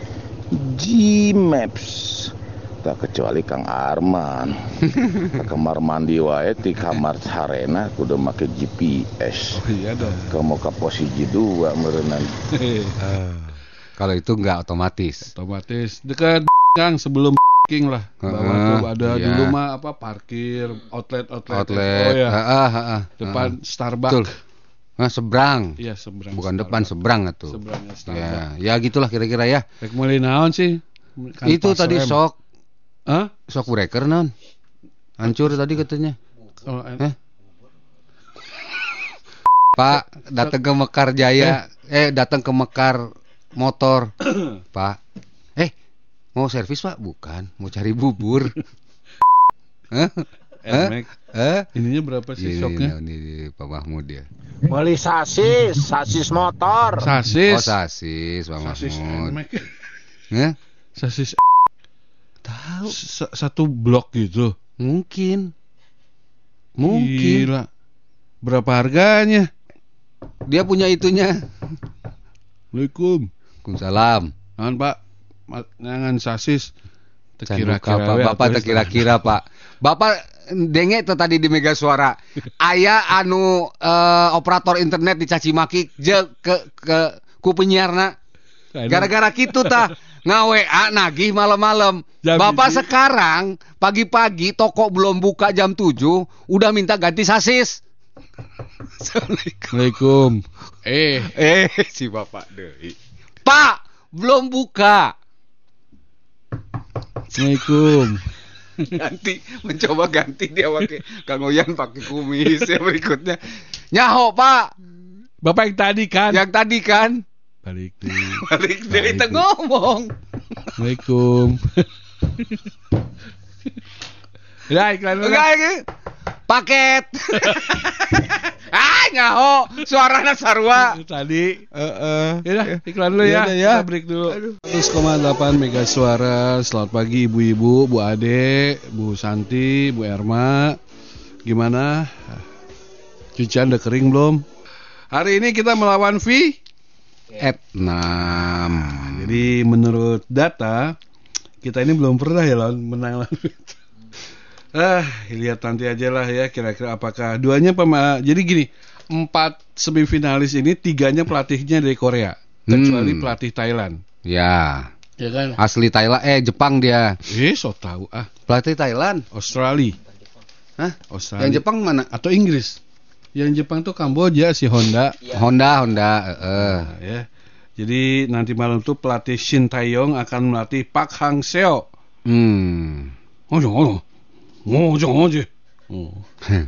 S5: G-Maps. Tak kecuali Kang Arman. Ke kamar mandi wae ti kamar sarena kudu make GPS.
S2: oh iya dong
S5: Kamu ke posisi dua merenang.
S3: Kalau itu enggak otomatis.
S2: otomatis dekat Kang sebelum king lah. Bawah tuh ada
S3: iya.
S2: dulu mah apa parkir, outlet outlet.
S3: Outlet.
S2: Oh ya.
S3: Heeh, heeh,
S2: Depan
S3: heeh.
S2: Starbucks.
S3: Betul. Nah, seberang.
S2: Iya, seberang.
S3: Bukan
S2: Starbucks.
S3: depan, seberang atuh.
S2: Seberangnya
S3: Ya,
S2: Starbucks.
S3: ya gitulah kira-kira ya.
S2: Rek mulai naon sih? Kan
S3: Itu tadi
S2: rem.
S3: shock,
S2: Hah?
S3: shock breaker non. Hancur tadi katanya.
S2: Kalau en-
S3: Hah? Pak, datang ke Mekar Jaya. Eh, datang ke Mekar motor. Pak. Eh, mau servis, Pak? Bukan, mau cari bubur. Hah? Hah?
S2: Nmax.
S3: Hah?
S2: Ininya berapa sih
S3: Ini,
S2: shocknya?
S3: ini, ini, Pak Mahmud ya.
S4: Beli sasis, sasis motor.
S2: Sasis.
S3: Oh, sasis, Pak
S2: Sasis
S3: Mahmud. Hah?
S2: Sasis
S3: Tahu,
S2: S- satu blok gitu.
S3: mungkin. Mungkin.
S2: Gila. Berapa harganya?
S3: Dia punya itunya.
S2: Assalamualaikum.
S3: Waalaikumsalam.
S2: Naon, Pak? Jangan sasis.
S3: Pak.
S2: we
S3: Bapak
S2: atuh,
S3: terkira-kira Pak. Bapak denge itu tadi di Mega Suara. Aya anu eh, operator internet di caci maki je ke ke ku penyiarna. Gara-gara gitu tah ngawe nagih malam-malam. Bapak
S2: hiji.
S3: sekarang pagi-pagi toko belum buka jam 7 udah minta ganti sasis.
S2: Assalamualaikum. Eh,
S3: Eh si Bapak deui. Pak, belum buka.
S2: Assalamualaikum.
S3: ganti mencoba ganti dia pakai Kang Oyan pakai kumis ya berikutnya nyaho pak
S2: Bapak yang tadi kan?
S3: yang tadi kan
S2: Balik di.
S3: balik dari itu ngomong
S2: Assalamualaikum. Ya iklan dulu.
S3: paket ah nyaho suaranya sarua
S2: Tadi.
S3: Heeh.
S2: Ya iklan dulu ya.
S3: Yaudah, ya.
S2: Kita break dulu. 100,8 Mega Suara. Selamat pagi ibu-ibu, Bu Ade, Bu Santi, Bu Erma. Gimana? Cucian udah kering belum? Hari ini kita melawan V.
S3: at 6
S2: Jadi menurut data kita ini belum pernah ya lawan menang lawan V. Ah, lihat nanti aja lah ya kira-kira apakah duanya pema jadi gini, empat semifinalis ini tiganya pelatihnya dari Korea, kecuali
S3: Hmm.
S2: pelatih Thailand.
S3: ya
S2: Ya kan?
S3: asli Thailand eh Jepang dia
S2: Eh, so tahu ah.
S3: pelatih Thailand
S2: Australia.
S3: Hah?
S2: Australia.
S3: yang Jepang mana
S2: atau Inggris. Yang Jepang tuh Kamboja si Honda.
S3: Honda Honda heeh.
S2: Nah, ya. Jadi nanti malam tuh pelatih Shin Taeyong akan melatih Park Hang Seo.
S3: hmm
S2: Oh, oh, oh, oh, oh.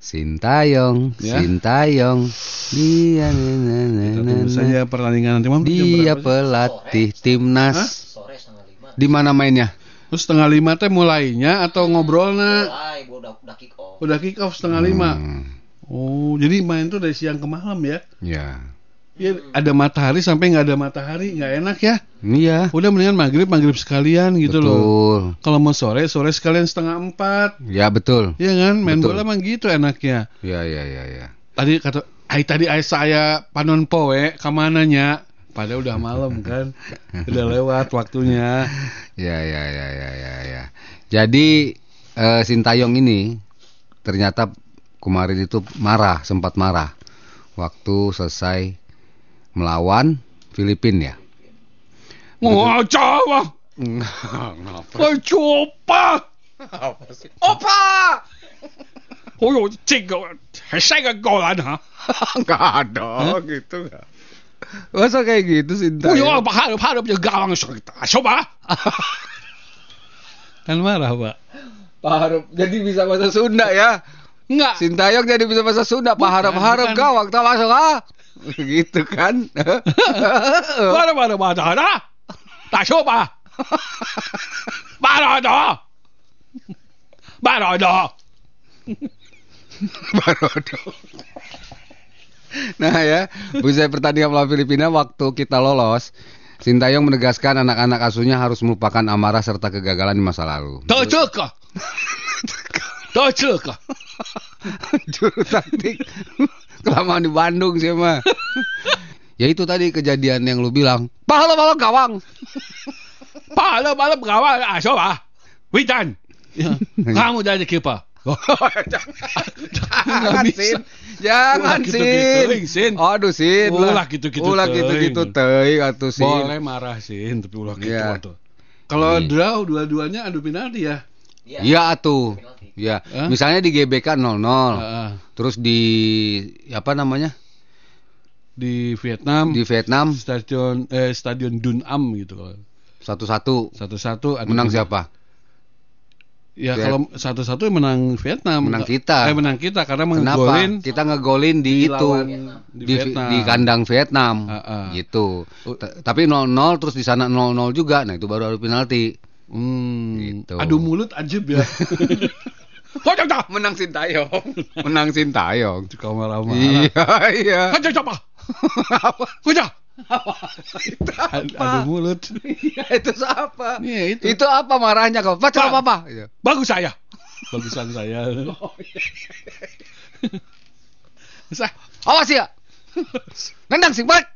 S3: Sintayong,
S2: Ya.
S3: Sintayong. Dia na, na, na, na, na.
S2: saja pertandingan nanti malam jam
S3: Dia pelatih timnas. Di mana mainnya?
S2: Terus setengah lima teh mulainya atau ngobrolnya?
S4: Mulai, udah udah kick off.
S2: Udah kick off setengah lima.
S3: Hmm,
S2: Oh, jadi main tuh dari siang ke malam ya?
S3: ya.
S2: Ya ada matahari sampai nggak ada matahari nggak enak ya?
S3: Iya.
S2: Udah mendingan maghrib maghrib sekalian gitu loh.
S3: betul.
S2: Kalau mau sore sore sekalian setengah empat.
S3: Ya betul.
S2: Iya kan? Main
S3: Betul.
S2: bola mah gitu enaknya.
S3: Ya ya ya ya.
S2: Tadi kata, ay tadi ay saya panon poe kamananya. Padahal udah malam kan, udah lewat waktunya.
S3: Ya ya ya ya ya ya. Jadi eh, Sintayong ini ternyata kemarin itu marah, sempat marah waktu selesai melawan Filipina ya.
S2: Wah,
S3: Ngapa?
S2: Wah, coba. Apa sih? Opa. Oh, cek saya ke golan ha?
S3: Enggak ada gitu enggak. Masa kayak gitu
S2: sih? Oh, ya, harap harap ya gawang coba. Kan marah, Pak.
S3: Pak Harap jadi bisa bahasa Sunda ya.
S2: Enggak.
S3: Sintayong jadi bisa bahasa Sunda, Pak Harap-harap gawang tak masuk ah. gitu kan?
S2: Mana mana mana ada tak coba. Mana ada? Mana ada? Mana
S3: ada. Nah ya, usai pertandingan melawan Filipina waktu kita lolos, Sintayong menegaskan anak-anak asuhnya harus melupakan amarah serta kegagalan di masa lalu.
S2: Tocoka. Tocoka.
S3: Juru taktik Kelamaan di Bandung sih mah. ya itu tadi kejadian yang lu bilang. Pahala pahala gawang.
S2: Pahala balap gawang ah coba. Witan. Ya. Kamu dari kipa.
S3: Jangan
S2: bisa.
S3: sin. Jangan sin.
S2: Sin.
S3: Aduh sin.
S2: Ulah gitu-gitu
S3: Ulah
S2: teuing.
S3: gitu-gitu teuing atuh sin.
S2: Boleh marah sih, tapi ulah gitu tuh. Kalau
S3: Iya.
S2: draw dua-duanya adu penalti ya.
S3: Iya atuh. Ya,
S2: Hah?
S3: misalnya di GBK 0-0.
S2: Heeh.
S3: Terus di apa namanya?
S2: di Vietnam
S3: Di Vietnam
S2: stadion eh stadion Dunam gitu kalau
S3: satu-satu.
S2: satu-satu
S3: Menang
S2: penalti.
S3: siapa?
S2: Ya
S3: Viet-
S2: kalau satu-satu menang Vietnam.
S3: Menang kita.
S2: Eh menang kita karena
S3: Kenapa?
S2: menggolin
S3: Kita ngegolin di,
S2: di
S3: itu
S2: lawan
S3: di,
S2: di Vietnam.
S3: di kandang Vietnam.
S2: Heeh.
S3: Gitu. Ta- Tapi 0-0 terus di sana 0-0 juga. Nah, itu baru adu penalti.
S2: Hmm,
S3: Gitu.
S2: adu mulut ajib ya. Kocok dah.
S3: Menang Sintayong. Menang Sintayong.
S2: Suka marah-marah.
S3: Iya, iya.
S2: Kocok apa? Kocok. Adu mulut.
S3: Iya, itu apa?
S2: Iya, itu.
S3: Itu apa marahnya kau? Baca apa apa? Iya.
S2: Bagus saya. Bagusan saya. Sah.
S3: Awas ya. Nendang sing balik.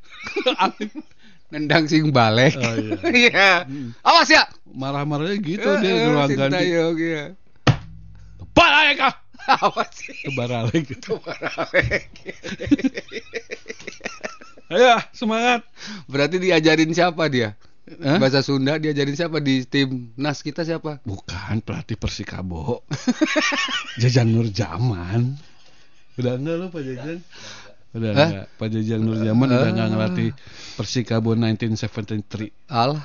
S3: Nendang sing balik.
S2: Oh, iya.
S3: Iya. Awas ya.
S2: Marah-marahnya gitu dia
S3: Eh,
S2: ruang ganti.
S3: Iya.
S2: Balik kah?
S3: Awas sih.
S2: Gitu.
S3: Balik.
S2: Ayo semangat.
S3: Berarti diajarin siapa dia?
S2: Hah?
S3: Bahasa Sunda diajarin siapa di tim nas kita siapa?
S2: Bukan pelatih Persikabo. Jajan Nur Jaman. Udah enggak lo Pak Jajan? Udah
S3: Hah?
S2: enggak. Pak Jajan Nur Jaman udah enggak ngelatih Persikabo 1973.
S3: Al.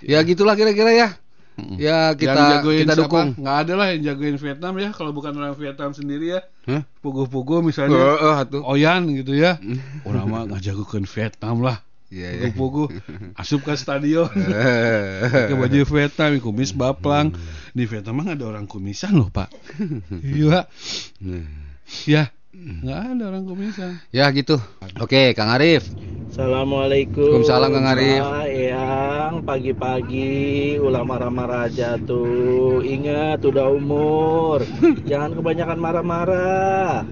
S3: Ya gitulah kira-kira ya. Ya kita kita
S2: siapa?
S3: dukung.
S2: Nggak ada lah yang jagoin Vietnam ya kalau bukan orang Vietnam sendiri ya. Pugu-pugu misalnya.
S3: Heeh atuh.
S2: Oyan gitu ya. Orang mah nggak jagokan Vietnam lah.
S3: Iya ya.
S2: Pugu-pugu asup ke stadion. Pakai baju Vietnam, kumis baplang. Di Vietnam mah ada orang kumisan loh pak. Iya. Ya. Nggak ada orang kumisan.
S3: Ya gitu. Oke, Kang Arif.
S8: Assalamualaikum
S3: Waalaikumsalam, Kang Arif.
S8: Pak Eyang pagi-pagi ulah marah-marah aja tuh Ingat udah umur Jangan kebanyakan marah-marah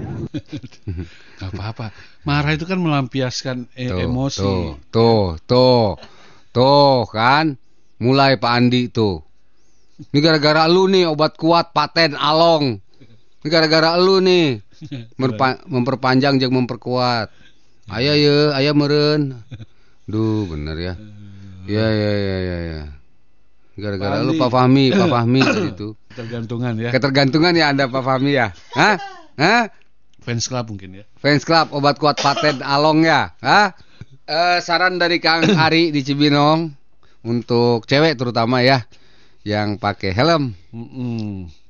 S2: Gak apa-apa. Marah itu kan melampiaskan e-
S3: Tuh,
S2: emosi.
S3: Tuh, tuh, tuh. Tuh kan. Mulai Pak Andi tuh. Ini gara-gara lu nih obat kuat paten along. Ini gara-gara lu nih. Merpa- memperpanjang jeung memperkuat. Aya ye, aya meureun. Duh, bener ya. Ya ya ya ya ya. Gara-gara lu
S2: Pak
S3: Fahmi, Pak Fahmi itu.
S2: Tergantungan ya.
S3: Ketergantungan ya Anda Pak Fahmi ya? Hah? Hah?
S2: Fans club mungkin ya.
S3: Fans Club obat kuat paten along ya. Hah? Eh, saran dari Kang Ari di Cibinong untuk cewek terutama ya yang pakai helm,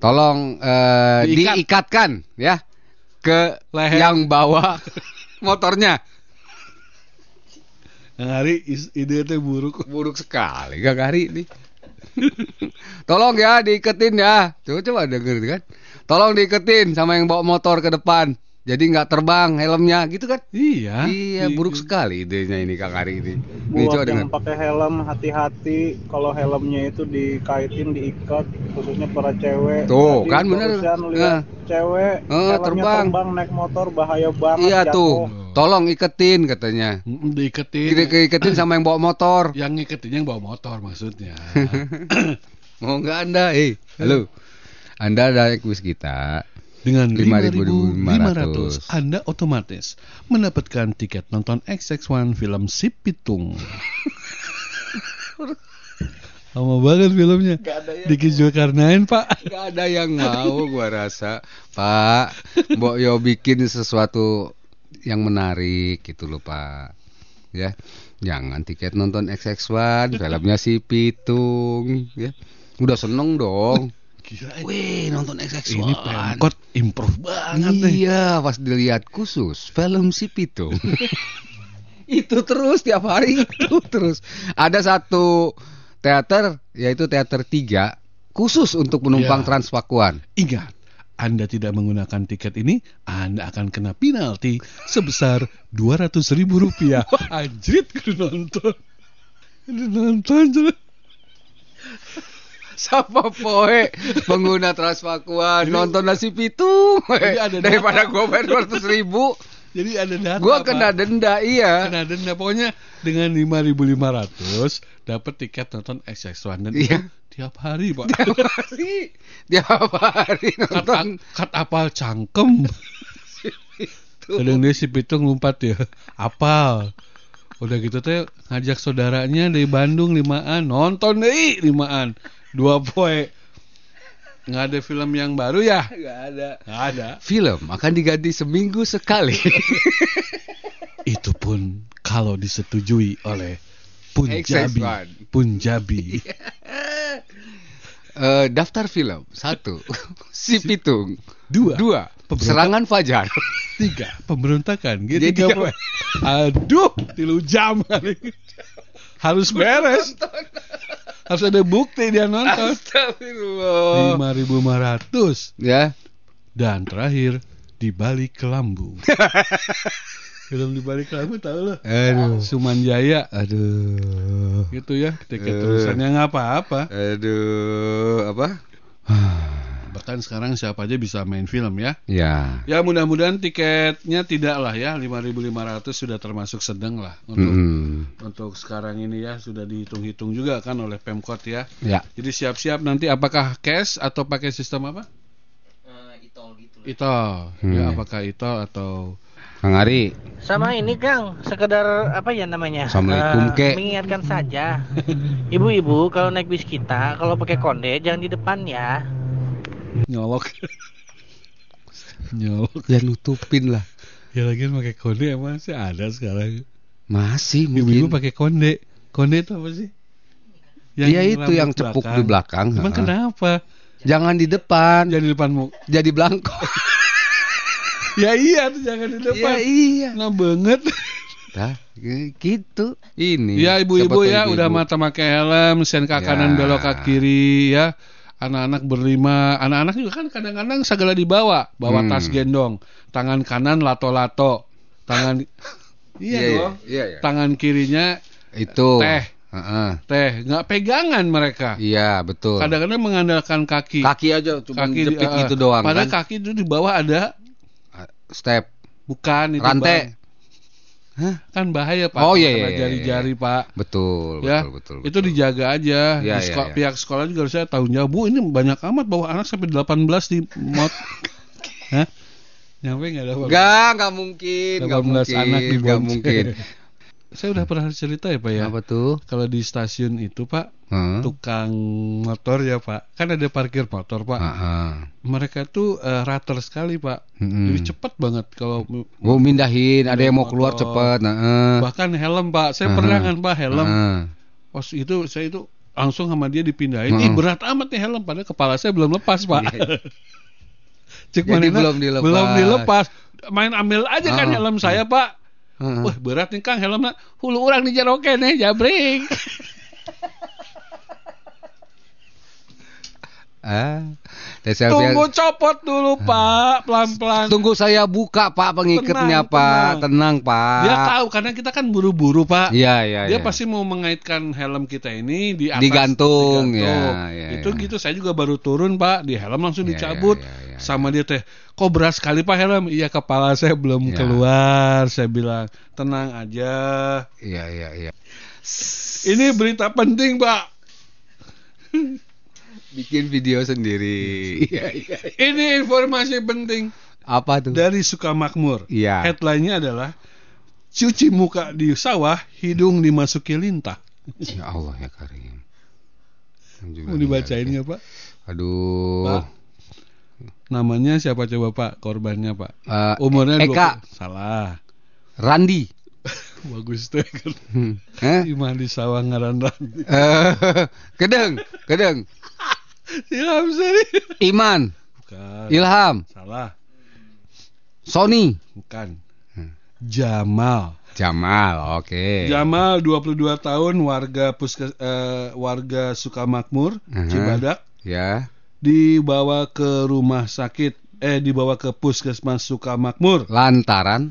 S3: tolong eh,
S2: Diikat.
S3: diikatkan ya ke
S2: Leher.
S3: yang bawa motornya.
S2: Yang hari ide itu buruk.
S3: Buruk sekali Kang Ari ini. tolong ya diiketin ya. Coba coba denger kan. Tolong diiketin sama yang bawa motor ke depan. Jadi nggak terbang helmnya gitu kan.
S2: Iya.
S3: Iya,
S2: Di-
S3: buruk sekali idenya ini Kang Ari ini. Nih
S9: Buat
S3: coba dengar.
S9: yang pakai helm hati-hati kalau helmnya itu dikaitin diikat khususnya para cewek.
S3: Tuh,
S9: Tadi
S3: kan bener. Nah.
S9: cewek
S3: Eh,
S9: helmnya
S3: terbang.
S9: terbang. naik motor bahaya banget.
S3: Iya
S9: jatuh.
S3: tuh, tolong iketin katanya.
S2: Diiketin.
S3: Kita iketin sama yang bawa motor.
S2: Yang ngiketin yang bawa motor maksudnya.
S3: Mau nggak anda? Eh, halo. Anda ada kuis kita.
S2: Dengan
S3: 5.500.
S2: 5.500 Anda otomatis mendapatkan tiket nonton XX1 film Si Pitung. Lama banget filmnya. Diki Zulkarnain, Pak.
S3: Gak ada yang mau gua rasa. Pak, Mbok Yo bikin sesuatu yang menarik gitu loh, Pak. Ya. Jangan tiket nonton XX1, filmnya si Pitung, ya. Udah seneng dong.
S2: Gila,
S3: Wih, nonton XX1.
S2: ini Pemkot improve banget nih.
S3: Iya, pas dilihat khusus film si Pitung. itu terus tiap hari itu terus. Ada satu teater yaitu teater 3 khusus untuk penumpang
S2: Ya.
S3: Transpakuan.
S2: Ingat, Anda tidak menggunakan tiket ini, Anda akan kena penalti sebesar 200 ribu rupiah. Anjrit, kudu nonton. Kudu nonton.
S3: Siapa poe pengguna Transpakuan nonton nasi pitung
S2: ada
S3: daripada gue bayar 200 ribu
S2: Jadi ada data.
S3: Gua
S2: Pak.
S3: kena denda iya.
S2: Kena denda pokoknya dengan 5.500 dapat tiket nonton XX1 dan
S3: Iya.
S2: itu tiap hari, Pak.
S3: hari tiap hari
S2: kat,
S3: nonton
S2: kat apal cangkem. Kadang dia si Pitung ngumpat ya, apal. Udah gitu teh ngajak saudaranya dari Bandung limaan nonton deh limaan dua poe. Nggak ada film yang baru ya?
S3: Nggak ada.
S2: Nggak ada.
S3: film akan diganti seminggu sekali
S2: Itu pun kalau disetujui oleh Punjabi.
S3: XX1.
S2: Punjabi.
S3: Eh, daftar film satu si pitung
S2: Dua.
S3: dua
S2: Pemberontak.
S3: serangan fajar
S2: Tiga. Pemberontakan.
S3: Jadi
S2: G3
S3: apa?
S2: Aduh, tilu jam kali. Harus beres. Harus ada bukti dia nonton.
S3: Astagfirullah
S2: 5.500
S3: ya
S2: dan terakhir di balik kelambu. Film di balik kelambu tahu lo?
S3: aduh
S2: Suman Jaya
S3: aduh
S2: gitu ya. Tiket
S3: Eh.
S2: tulisannya nggak apa-apa.
S3: aduh apa
S2: Bahkan sekarang siapa aja bisa main film ya.
S3: ya
S2: Ya mudah-mudahan tiketnya tidak lah ya 5.500 sudah termasuk sedang lah untuk
S3: Mm-mm.
S2: untuk sekarang ini ya sudah dihitung-hitung juga kan oleh Pemkot ya.
S3: ya
S2: Jadi siap-siap nanti apakah cash atau pakai sistem apa? Itol. Ya
S3: Hmm.
S2: apakah itol atau
S3: Kang Ari
S8: Sama ini Kang, sekedar apa ya namanya?
S3: Assalamualaikum,
S8: Eh,
S3: Kek.
S8: Mengingatkan saja. Ibu-ibu kalau naik bis kita, kalau pakai konde jangan di depan ya.
S2: Nyolok? nyolok.
S3: ya nutupin lah
S2: Ya lagi pakai konde emang sih ada sekarang.
S3: masih mungkin
S2: pakai konde. Konde itu apa sih?
S3: Iya itu
S2: rambut
S3: yang cepuk di belakang
S2: Emang
S3: ha.
S2: kenapa?
S3: jangan di depan
S2: Jadi di depanmu.
S3: jadi belangko
S2: Ya iya tuh jangan di depan.
S3: ya iya
S2: Nah banget.
S3: Dah, gitu ini
S2: Ya ibu-ibu ya
S3: tahu
S2: udah
S3: ibu-ibu.
S2: mata pakai helm, sen ke
S3: Ya.
S2: kanan belok ke kiri ya. Anak-anak berlima, anak-anak juga kan kadang-kadang segala dibawa, bawa
S3: Hmm.
S2: tas gendong, tangan kanan lato-lato, tangan iya,
S3: iya,
S2: dong,
S3: iya, iya.
S2: tangan kirinya
S3: itu
S2: Teh.
S3: Heeh.
S2: teh, nggak pegangan mereka.
S3: iya betul
S2: Kadang-kadang mengandalkan kaki.
S3: kaki aja cuma
S2: Kaki
S3: jepit
S2: eh,
S3: gitu doang
S2: Padahal
S3: kan
S2: kaki itu di bawah ada
S3: step
S2: bukan itu
S3: rantai
S2: Bang. Kan bahaya Pak.
S3: Oh, iya,
S2: kena
S3: iya, iya,
S2: jari-jari Pak.
S3: betul
S2: ya
S3: betul betul,
S2: itu dijaga aja
S3: Ya,
S2: Di
S3: ya,
S2: seko-
S3: ya.
S2: pihak sekolah juga harusnya tahu jawab bu ini banyak amat bawa anak sampai 18 di mot Hah? nyampe nggak ada Pak?
S3: Enggak, enggak mungkin,
S2: 18
S3: mungkin,
S2: anak di
S3: enggak mungkin.
S2: saya udah pernah cerita ya pak ya
S3: Apa tuh?
S2: kalau di stasiun itu pak
S3: Heeh.
S2: tukang motor ya pak kan ada parkir motor pak
S3: Heeh.
S2: mereka tuh eh, rater sekali pak
S3: Mm-mm.
S2: jadi cepat banget kalau
S3: Gua mindahin, ada yang mau keluar
S2: Motor.
S3: cepet, heeh.
S2: bahkan helm pak saya
S3: Aha.
S2: pernah kan pak helm. Pas itu saya itu langsung sama dia dipindahin. Ih
S3: Heeh.
S2: berat amat nih helm padahal kepala saya belum lepas, Pak. Cek
S3: Jadi
S2: manehna
S3: belum dilepas.
S2: Belum dilepas. Main ambil aja kan
S3: Heeh.
S2: helm saya, Pak. Wah, berat nih Kang helmnya. Hulu orang di jero keneh jabrik.
S3: Ah.
S2: Tunggu copot dulu, Pak, pelan-pelan.
S3: Tunggu saya buka, Pak, pengikatnya,
S2: Tenang,
S3: Pak.
S2: tenang.
S3: Tenang, Pak.
S2: Dia tahu karena kita kan buru-buru, Pak.
S3: Iya, iya,
S2: Dia
S3: iya.
S2: pasti mau mengaitkan helm kita ini di atas
S3: Digantung,
S2: digantung.
S3: ya, ya,
S2: itu
S3: ya.
S2: gitu saya juga baru turun pak di helm langsung
S3: Ya,
S2: dicabut
S3: ya, ya, ya,
S2: sama dia teh kok berat sekali pak helm iya kepala saya belum
S3: Ya.
S2: keluar saya bilang tenang aja
S3: Iya, iya, iya.
S2: ini berita penting pak
S3: Bikin video sendiri. Iya, iya.
S2: ini informasi penting
S3: Apa tuh?
S2: dari Sukamakmur
S3: Iya.
S2: headline-nya adalah cuci muka di sawah hidung dimasuki lintah
S3: Ya Allah ya Karim.
S2: mau dibacain nggak pak
S3: Aduh.
S2: Pak. namanya siapa coba pak korbannya pak
S3: Eh,
S2: umurnya
S3: Eka.
S2: 20 salah
S3: Randi.
S2: bagus kan
S3: Hmm. Eh?
S2: Imah di sawah ngaran Randi
S3: Eh, kedeng, kedeng.
S2: Ilham Sari
S3: Iman,
S2: bukan.
S3: Ilham,
S2: salah.
S3: Sony,
S2: bukan. Jamal.
S3: Jamal. Oke.
S2: Jamal 22 tahun warga puskes eh, warga Sukamakmur
S3: Aha.
S2: Cibadak.
S3: Ya.
S2: dibawa ke rumah sakit eh dibawa ke puskesmas Sukamakmur.
S3: Lantaran?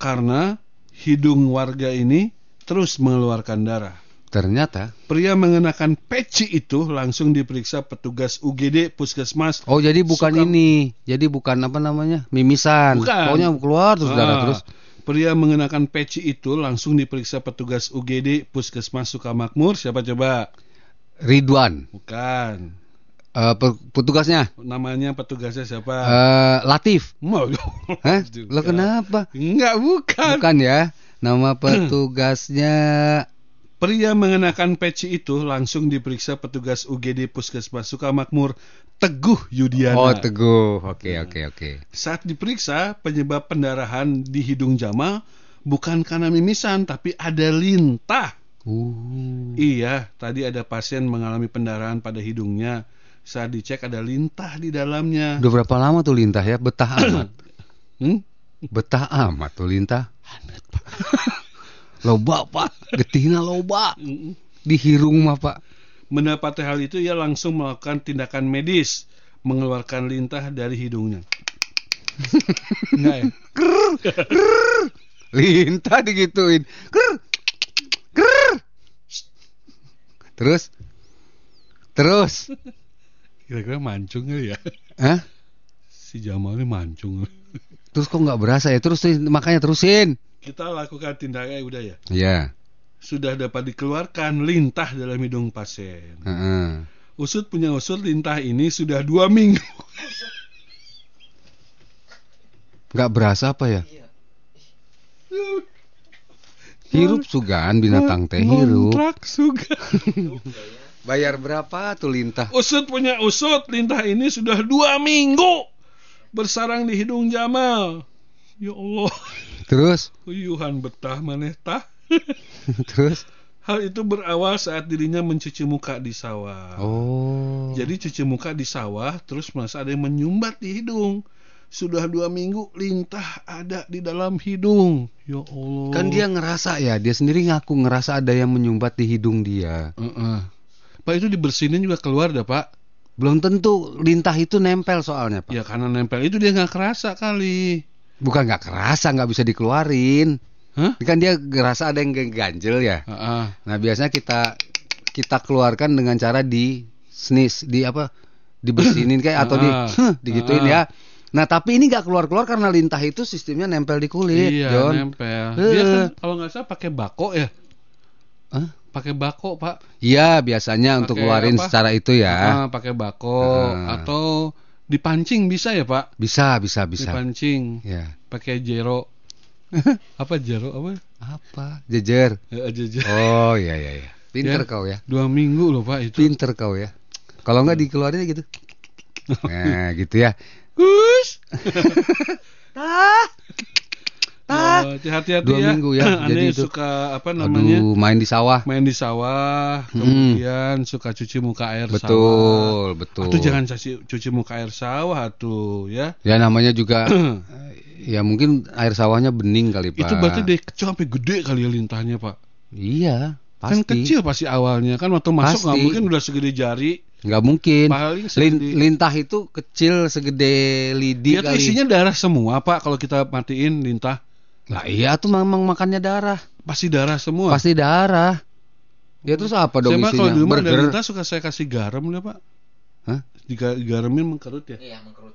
S2: Karena hidung warga ini terus mengeluarkan darah
S3: Ternyata.
S2: Pria mengenakan peci itu langsung diperiksa petugas UGD Puskesmas.
S3: Oh jadi bukan
S2: Suka-
S3: ini, jadi bukan apa namanya mimisan.
S2: Bukan.
S3: Pokoknya keluar terus darah
S2: Ah,
S3: terus.
S2: Pria mengenakan peci itu langsung diperiksa petugas UGD Puskesmas Sukamakmur. Siapa coba?
S3: Ridwan.
S2: Bukan.
S3: Eh, pe- petugasnya
S2: Namanya petugasnya siapa?
S3: eh Latif.
S2: Mau
S3: Hah? Lo kenapa?
S2: Enggak, bukan.
S3: Bukan ya. Nama petugasnya
S2: Pria mengenakan peci itu langsung diperiksa petugas UGD Puskesmas Sukamakmur Teguh Yudiana.
S3: Oh Teguh. Oke oke oke.
S2: Saat diperiksa, penyebab pendarahan di hidung Jamal bukan karena mimisan, tapi ada lintah.
S3: Uh.
S2: Iya, tadi ada pasien mengalami pendarahan pada hidungnya. Saat dicek ada lintah di dalamnya.
S3: Udah berapa lama tuh lintah ya? Betah amat.
S2: Hmm?
S3: Betah amat tuh lintah. loba pak, getihna loba. Di hirung mah pak.
S2: Mendapati hal itu, ia langsung melakukan tindakan medis, mengeluarkan lintah dari hidungnya. Enggak ya?
S3: Lintah digituin. Krr. Krr. Terus? Terus?
S2: Kira-kira mancung ya?
S3: Hah?
S2: Si Jamal ini mancung.
S3: Terus kok nggak berasa ya? Terus makanya terusin.
S2: Kita lakukan tindakan udah ya.
S3: Iya.
S2: Sudah dapat dikeluarkan lintah dalam hidung pasien.
S3: Heeh.
S2: Usut punya usut lintah ini sudah dua minggu.
S3: Nggak berasa apa ya? Hirup sugan binatang teh hirup. Bayar berapa tuh lintah?
S2: Usut punya usut lintah ini sudah dua minggu bersarang di hidung Jamal. Ya Allah,
S3: Terus?
S2: uyuhan betah maneh tah.
S3: Terus?
S2: Hal itu berawal saat dirinya mencuci muka di sawah.
S3: Oh.
S2: Jadi cuci muka di sawah, terus merasa ada yang menyumbat di hidung. Sudah dua minggu lintah ada di dalam hidung. Ya Allah.
S3: Kan dia ngerasa ya, dia sendiri ngaku ngerasa ada yang menyumbat di hidung dia.
S2: Heeh. Pak itu dibersinin juga keluar dah pak.
S3: Belum tentu lintah itu nempel soalnya pak.
S2: Ya karena nempel itu dia nggak kerasa kali.
S3: Bukan nggak kerasa, nggak bisa dikeluarin.
S2: Hah?
S3: Kan dia ngerasa ada yang ganjel ya.
S2: Heeh.
S3: Nah biasanya kita kita keluarkan dengan cara di sneeze, di apa? Dibersinin kayak atau di huh, digituin ya. Nah tapi ini nggak keluar keluar karena lintah itu sistemnya nempel di kulit,
S2: Iya
S3: John.
S2: nempel.
S3: Eh.
S2: Dia kan kalau nggak salah pakai bako ya.
S3: Hah?
S2: Pakai bako pak.
S3: Iya biasanya untuk
S2: Pakai
S3: ngeluarin
S2: apa?
S3: secara itu ya.
S2: Ah, pakai bako
S3: Ah.
S2: atau dipancing bisa ya pak?
S3: Bisa bisa bisa.
S2: Dipancing.
S3: Ya.
S2: Pakai jero. apa jero apa?
S3: Apa? Jejer.
S2: Ya, jejer.
S3: Oh iya iya iya.
S2: Ya.
S3: Pinter kau ya.
S2: Dua minggu loh pak itu.
S3: Pinter kau ya. Kalau nggak dikeluarin gitu. Nah gitu ya.
S2: Gus.
S3: Tah.
S2: Oh, hati-hati
S3: Dua
S2: ya.
S3: minggu ya. Jadi itu.
S2: suka apa namanya?
S3: Aduh, main di sawah.
S2: Main di sawah,
S3: Hmm.
S2: kemudian suka cuci muka air sawah.
S3: Betul, betul.
S2: Atau jangan cuci, cuci muka air sawah tuh ya.
S3: Ya namanya juga ya mungkin air sawahnya bening kali pak.
S2: Itu berarti dari kecil sampai gede kali ya lintahnya pak.
S3: Iya
S2: Kan
S3: pasti.
S2: kecil pasti awalnya kan waktu masuk nggak mungkin udah segede jari.
S3: Nggak mungkin. Lin-
S2: segede-
S3: lintah itu kecil segede lidi
S2: Dia tuh
S3: kali.
S2: isinya darah semua pak kalau kita matiin lintah.
S3: Lah iya tuh memang makannya darah.
S2: Pasti darah semua.
S3: Pasti darah. Ya terus apa dong
S2: Saya mah kalau
S3: isinya?
S2: di rumah ada lintah suka saya kasih garam ya pak.
S3: Hah?
S2: Digaramin mengkerut ya.
S8: Iya, mengkerut.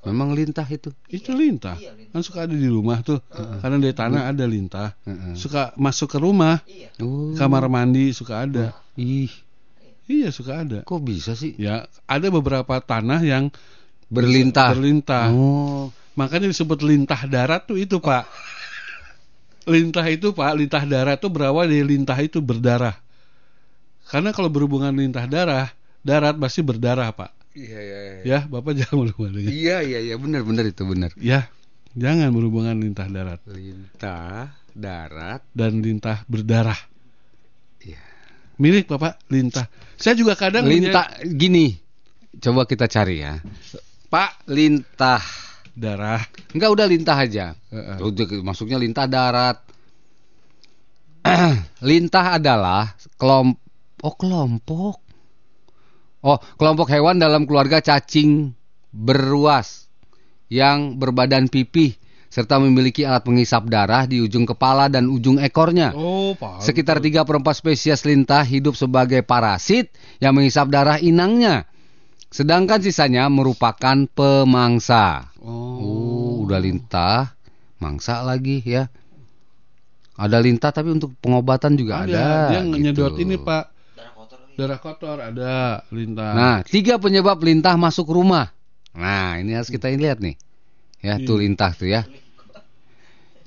S3: Memang lintah itu.
S2: Itu lintah. Kan suka ada di rumah tuh. Karena dari tanah ada lintah.
S3: Heeh.
S2: Suka masuk ke rumah,
S3: Oh.
S2: kamar mandi suka ada.
S3: Ih,
S2: Iya suka ada.
S3: kok bisa sih?
S2: Ya ada beberapa tanah yang
S3: Berlintah.
S2: berlintah.
S3: Oh.
S2: Makanya disebut lintah darat tuh itu pak. Lintah itu pak, lintah darat tuh berawal dari lintah itu berdarah. Karena kalau berhubungan lintah darah, darat pasti berdarah pak.
S3: Iya iya iya.
S2: Ya bapak jangan berhubungan dengan.
S3: Iya iya iya benar benar itu benar.
S2: Ya jangan berhubungan lintah darat
S3: Lintah darat.
S2: dan lintah berdarah.
S3: Iya.
S2: Mirip bapak lintah. Saya juga kadang
S3: Lintah gini. Coba kita cari ya. Pak lintah.
S2: Darah.
S3: Enggak udah lintah aja.
S2: Heeh.
S3: Udah, masuknya lintah darat. lintah adalah kelompok oh kelompok. Oh, kelompok hewan dalam keluarga cacing beruas yang berbadan pipih serta memiliki alat pengisap darah di ujung kepala dan ujung ekornya.
S2: Oh, paham.
S3: Sekitar 3 per 4 spesies lintah hidup sebagai parasit yang mengisap darah inangnya. Sedangkan sisanya merupakan pemangsa. Oh, udah lintah, mangsa lagi ya. Ada lintah tapi untuk pengobatan juga ada.
S2: Dia
S3: gitu.
S2: nyedot ini, Pak. Darah kotor ada lintah.
S3: Nah, tiga penyebab lintah masuk rumah. Nah, ini harus kita lihat nih. Ya, tuh lintah tuh ya.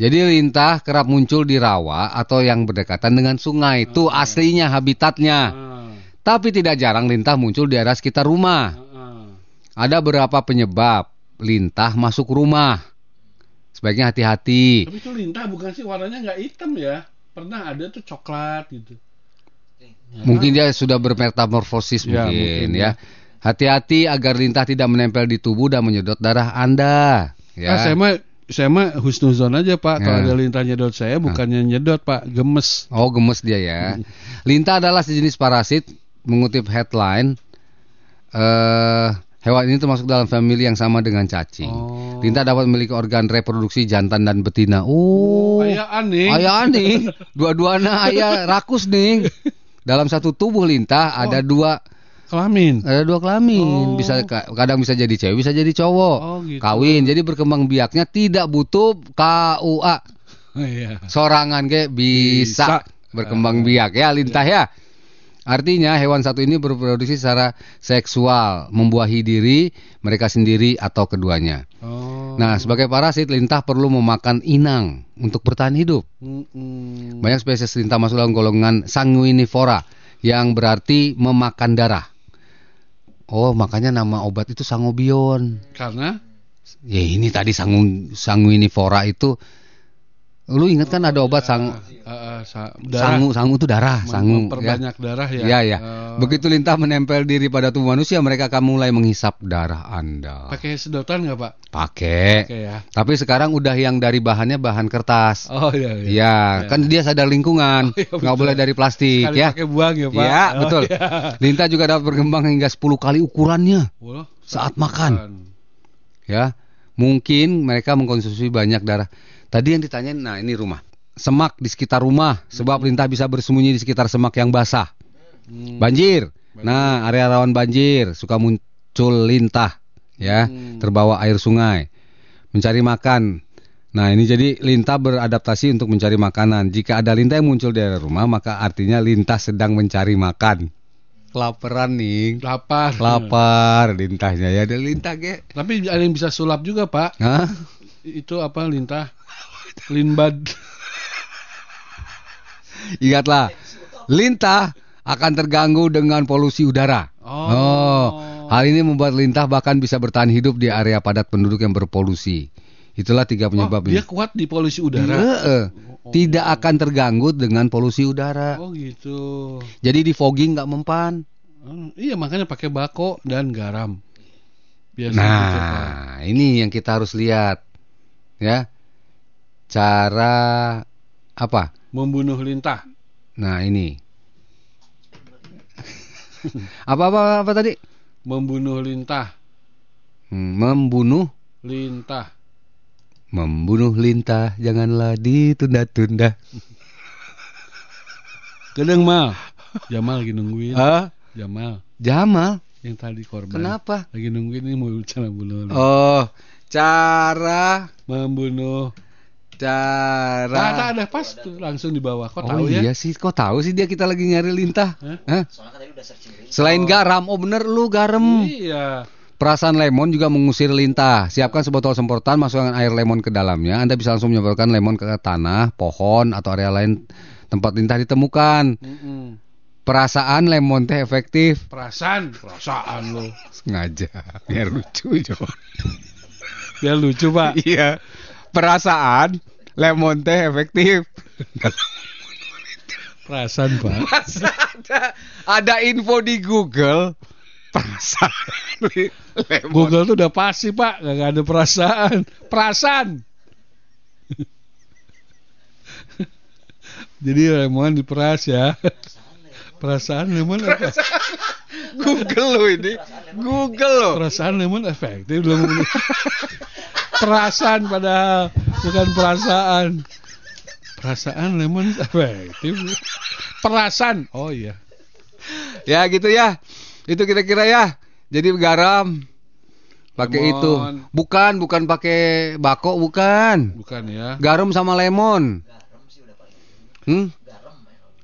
S3: Jadi lintah kerap muncul di rawa atau yang berdekatan dengan sungai. Itu aslinya habitatnya. Tapi tidak jarang lintah muncul di area sekitar rumah. Ada beberapa penyebab lintah masuk rumah. Sebaiknya hati-hati.
S2: Tapi itu lintah bukan sih warnanya nggak hitam ya? Pernah ada tuh coklat gitu.
S3: Mungkin dia sudah bermetamorfosis
S2: Ya,
S3: mungkin,
S2: mungkin,
S3: ya. Hati-hati agar lintah tidak menempel di tubuh dan menyedot darah Anda. Ya.
S2: Ah, saya mah saya mah husnuzon aja Pak. Kalau
S3: Ya.
S2: ada lintah nyedot saya bukannya nyedot Pak, gemes.
S3: Oh, gemes dia ya. Lintah adalah sejenis parasit mengutip headline eh hewan ini termasuk dalam famili yang sama dengan cacing.
S2: Oh.
S3: Lintah dapat memiliki organ reproduksi jantan dan betina. Oh.
S2: Ayah aneh.
S3: Ayah aneh. Dua-duanya ayah rakus nih. Dalam satu tubuh lintah ada dua
S2: kelamin.
S3: Ada dua kelamin. Bisa ka- kadang bisa jadi cewek, bisa jadi cowok.
S2: Oh, gitu.
S3: Kawin. Jadi berkembang biaknya tidak butuh KUA.
S2: Iya.
S3: Sorangan kayak bisa, berkembang biak ya lintah ya. Artinya hewan satu ini berproduksi secara seksual, membuahi diri mereka sendiri atau keduanya.
S2: Oh.
S3: Nah, sebagai parasit lintah perlu memakan inang untuk bertahan hidup.
S2: Mm-mm.
S3: Banyak spesies lintah masuk dalam golongan sanguinivora yang berarti memakan darah. Oh, makanya nama obat itu sangobion.
S2: Karena
S3: Ya ini tadi sangu sanguinivora itu lu ingat kan ada obat sang
S2: eh, eh, sa- darah.
S3: sangu sangu itu darah, sangu
S2: memperbanyak darah ya?
S3: Iya, ya.
S2: Oh.
S3: Begitu lintah menempel diri pada tubuh manusia, mereka akan mulai menghisap darah Anda.
S2: pakai sedotan nggak Pak?
S3: Pakai.
S2: Ya.
S3: Tapi sekarang udah yang dari bahannya bahan kertas.
S2: Oh iya. iya.
S3: Iya, kan dia sadar lingkungan,
S2: iya,
S3: nggak
S2: betul.
S3: boleh dari plastik
S2: Sekali
S3: ya.
S2: pakai buang ya Pak?
S3: Iya,
S2: Oh,
S3: betul.
S2: iya.
S3: Lintah juga dapat berkembang hingga 10 kali ukurannya
S2: Wah,
S3: saat makan. Ya, mungkin mereka mengkonsumsi banyak darah. Tadi yang ditanyain, nah ini rumah. Semak di sekitar rumah, sebab lintah bisa bersembunyi di sekitar semak yang basah.
S2: Hmm.
S3: Banjir. Nah, area rawan banjir suka muncul lintah, ya, terbawa air sungai. Mencari makan. Nah, ini jadi lintah beradaptasi untuk mencari makanan. Jika ada lintah yang muncul di area rumah, maka artinya lintah sedang mencari makan. Kelaparan nih.
S2: Lapar.
S3: Lapar lintahnya ya, ada lintah ge.
S2: Tapi ada yang bisa sulap juga Pak.
S3: Hah?
S2: Itu apa lintah? Linbad.
S3: Ingatlah, lintah akan terganggu dengan polusi udara.
S2: Oh.
S3: hal ini membuat lintah bahkan bisa bertahan hidup di area padat penduduk yang berpolusi. Itulah tiga penyebab
S2: Oh, dia
S3: ini.
S2: kuat di polusi udara.
S3: Heeh. Tidak akan terganggu dengan polusi udara.
S2: Oh gitu.
S3: Jadi di fogging nggak mempan.
S2: Hmm, iya makanya pakai bako dan garam. Biasa gitu, Pak.
S3: Nah, ini yang kita harus lihat, ya. Cara apa?
S2: Membunuh lintah.
S3: Nah ini. apa apa apa tadi?
S2: Membunuh lintah.
S3: Hmm, membunuh
S2: Lintah.
S3: Membunuh lintah janganlah ditunda-tunda.
S2: Gedeng mal. Jamal lagi nungguin.
S3: Hah?
S2: Jamal
S3: Jamal.
S2: yang tadi korban.
S3: Kenapa?
S2: Lagi nungguin ini mau cara bunuh.
S3: Oh, cara
S2: Membunuh.
S3: cara.
S2: Nah, tak ada pas tuh langsung di bawah. Kok
S3: oh
S2: tahu ya?
S3: iya sih, kok tahu sih dia kita lagi nyari lintah? Hah? Selain garam, oh bener lu garam.
S2: Iya.
S3: Perasan lemon juga mengusir lintah. Siapkan sebotol semprotan, masukkan air lemon ke dalamnya. Anda bisa langsung menyemprotkan lemon ke tanah, pohon, atau area lain tempat lintah ditemukan.
S2: Mm-mm.
S3: Perasaan lemon teh efektif.
S2: Perasaan, perasaan lo.
S3: Sengaja, biar lucu Jo.
S2: Biar lucu, Pak.
S3: Iya. Perasaan lemon teh efektif.
S2: Perasaan, Pak.
S3: Masa ada, ada info di Google perasaan lemon.
S2: Google tuh udah pasti, Pak. Gak ada perasaan. Perasaan. Jadi lemon diperas ya. Perasaan lemon apa?
S3: Google lo ini. Google lo.
S2: Perasaan lemon efektif belum Perasaan padahal bukan perasaan. Perasaan lemon itu? Perasaan. Oh iya.
S3: Ya gitu ya. Itu kira-kira ya. Jadi garam pakai
S2: Lemon.
S3: itu. Bukan, bukan pakai bako, bukan.
S2: Bukan ya.
S3: Garam sama lemon. Hmm?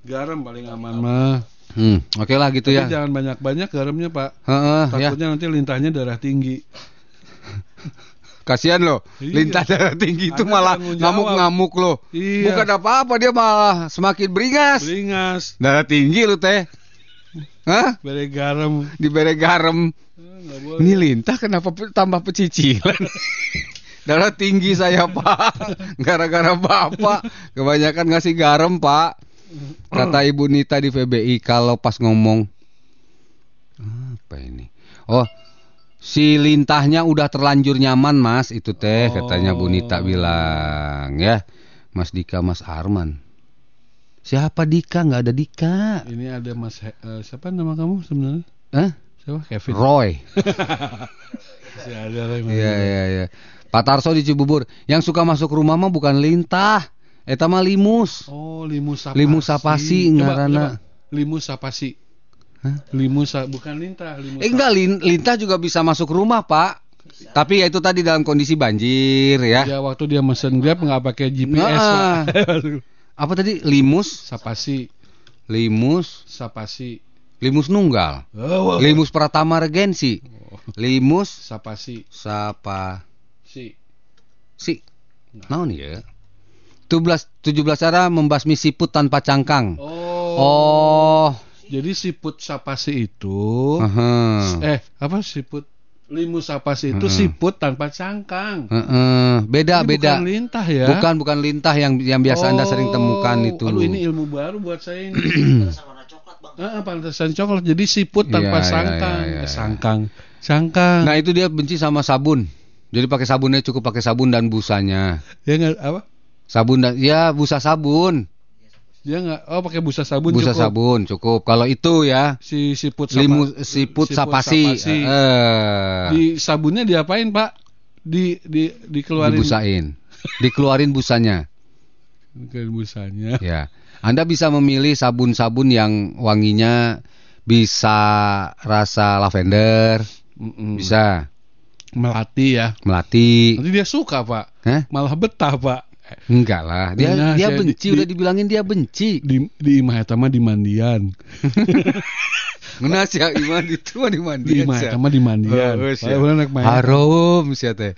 S2: Garam paling aman mah.
S3: Hmm, oke lah gitu
S2: Tapi
S3: ya.
S2: jangan banyak-banyak garamnya, Pak.
S3: Heeh, ya.
S2: Takutnya nanti lintahnya darah tinggi.
S3: Kasihan loh,
S2: Iya.
S3: lintah darah tinggi itu
S2: Anda
S3: malah ngamuk-ngamuk loh.
S2: Iya.
S3: Bukan apa-apa dia malah semakin beringas.
S2: Beringas,
S3: Darah tinggi lu teh. Hah?
S2: bere garam.
S3: Diberi garam.
S2: Eh.
S3: Ini lintah kenapa tambah pecicilan? Darah tinggi saya pak, gara-gara bapak kebanyakan ngasih garam pak. Kata Ibu Nita di VBI kalau pas ngomong apa ini? Oh, si lintahnya udah terlanjur nyaman mas, itu teh katanya Bu Nita bilang ya, Mas Dika, Mas Arman. Siapa Dika? Nggak ada Dika.
S2: Ini ada Mas He- eh, siapa nama kamu sebenarnya?
S3: Hah?
S2: Siapa? Kevin.
S3: Roy. Iya iya iya. Pak Tarso di Cibubur, yang suka masuk rumah mah bukan lintah, eta mah limus.
S2: Oh, limus sapasi.
S3: Limus ngaranna.
S2: coba. Limus sapasi.
S3: Hah?
S2: Limus bukan lintah, limus.
S3: Eh enggak, lin- lintah juga bisa masuk rumah, Pak. Tapi ya itu tadi dalam kondisi banjir ya.
S2: Ya waktu dia mesen Grab nggak pakai GPS,
S3: Nah. Apa tadi? Limus,
S2: sapasi,
S3: limus,
S2: sapasi.
S3: limus nunggal.
S2: Oh,
S3: Limus Pratama Regensi. Limus
S2: sapasi,
S3: sapa
S2: si.
S3: si. Naon ya? 17 17 cara membasmi siput tanpa cangkang.
S2: Oh.
S3: Oh.
S2: Jadi siput sapasi itu
S3: Aha.
S2: eh apa siput limus sapasi itu
S3: Hmm.
S2: siput tanpa cangkang.
S3: Heeh, beda
S2: Ini
S3: beda.
S2: Bukan lintah ya.
S3: Bukan bukan lintah yang yang biasa Anda sering temukan
S2: Oh,
S3: itu.
S2: Aduh ini ilmu baru buat saya ini. Ah, pantesan coklat. Jadi siput tanpa
S3: Iya, iya,
S2: sangkang.
S3: iya, iya.
S2: Eh, sangkang. Sangkang.
S3: Nah, itu dia benci sama sabun. Jadi pakai sabunnya cukup pakai sabun dan busanya.
S2: dia nggak apa?
S3: Sabun dan ya busa sabun.
S2: Dia nggak oh pakai busa sabun
S3: busa
S2: cukup.
S3: sabun cukup. Kalau itu ya
S2: Si siput sapa-
S3: limus siput, sapasi. Eh,
S2: Di sabunnya diapain, Pak? Di di dikeluarin
S3: dibusain. Dikeluarin busanya.
S2: Dikeluarin busanya.
S3: Ya. Anda bisa memilih sabun-sabun yang wanginya bisa rasa lavender,
S2: Mm-mm.
S3: bisa
S2: melati ya.
S3: melati.
S2: Nanti dia suka, Pak.
S3: Hah?
S2: Malah betah, Pak.
S3: Enggak lah, dia
S2: Nah,
S3: dia benci
S2: di-
S3: udah dibilangin dia benci.
S2: Di di imah eta mah di mandian.
S3: Ngena sih iman itu mah di
S2: Di
S3: mandian.
S2: imah eta mah di mandian.
S3: Oh. Harum sih teh.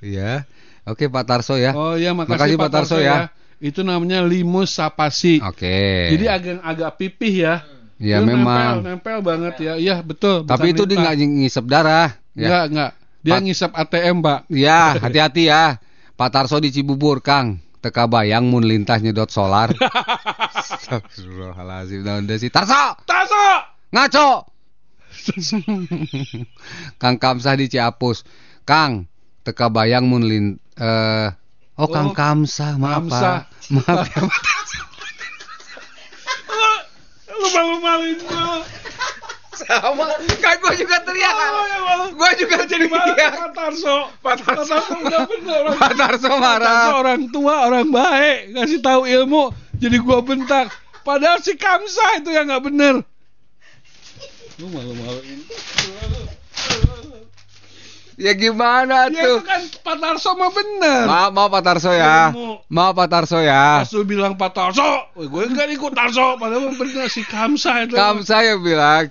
S3: Ya. Oke Pak Tarso ya.
S2: Oh ya, makasih,
S3: Makasih, Pak Tarso ya.
S2: Itu namanya limus sapasi.
S3: Oke.
S2: Jadi agak agak pipih ya.
S3: Ya
S2: Itu
S3: memang.
S2: nempel, nempel banget ya. Iya, betul.
S3: Tapi itu dia nggak ngisep darah. Ya.
S2: Enggak, enggak. Dia
S3: Pak-
S2: ngisap ATM, Pak.
S3: Ya, hati-hati ya. Pak Tarso di Cibubur, Kang. Teka bayang mun lintah nyedot solar. Astagfirullahalazim. Naon sih? Tarso,
S2: Taso!
S3: ngaco. Kang Kamsah di Ciapus. Kang, teka bayang mun lin eh Oh, Kang
S2: Oh,
S3: Kamsah, maaf
S2: Kamsah.
S3: Pak. Maaf ya. Pak.
S2: Lu malu-maluin.
S3: Sama. Kan gua juga teriak.
S2: Oh, ya malu.
S3: Gua juga jadi teriak.
S2: Pak Tarso?
S3: Pak
S2: Pak
S3: Tarso.
S2: Tarso udah bener. Orang,
S3: Pak Tarso
S2: Pak Tarso
S3: marah.
S2: orang tua, orang baik, ngasih tahu ilmu, jadi gua bentak. Padahal si Kamsa itu yang nggak bener. Lu malu-maluin.
S3: Ya gimana
S2: Ya
S3: tuh?
S2: itu kan Pak Tarso mah bener.
S3: Maaf, maaf Pak Tarso ya.
S2: Ilmu.
S3: Maaf Pak Tarso ya.
S2: Pas lu bilang Pak Tarso, "Weh, gue enggak ikut Tarso, padahal bener si Kamsa itu.
S3: Kam saya bilang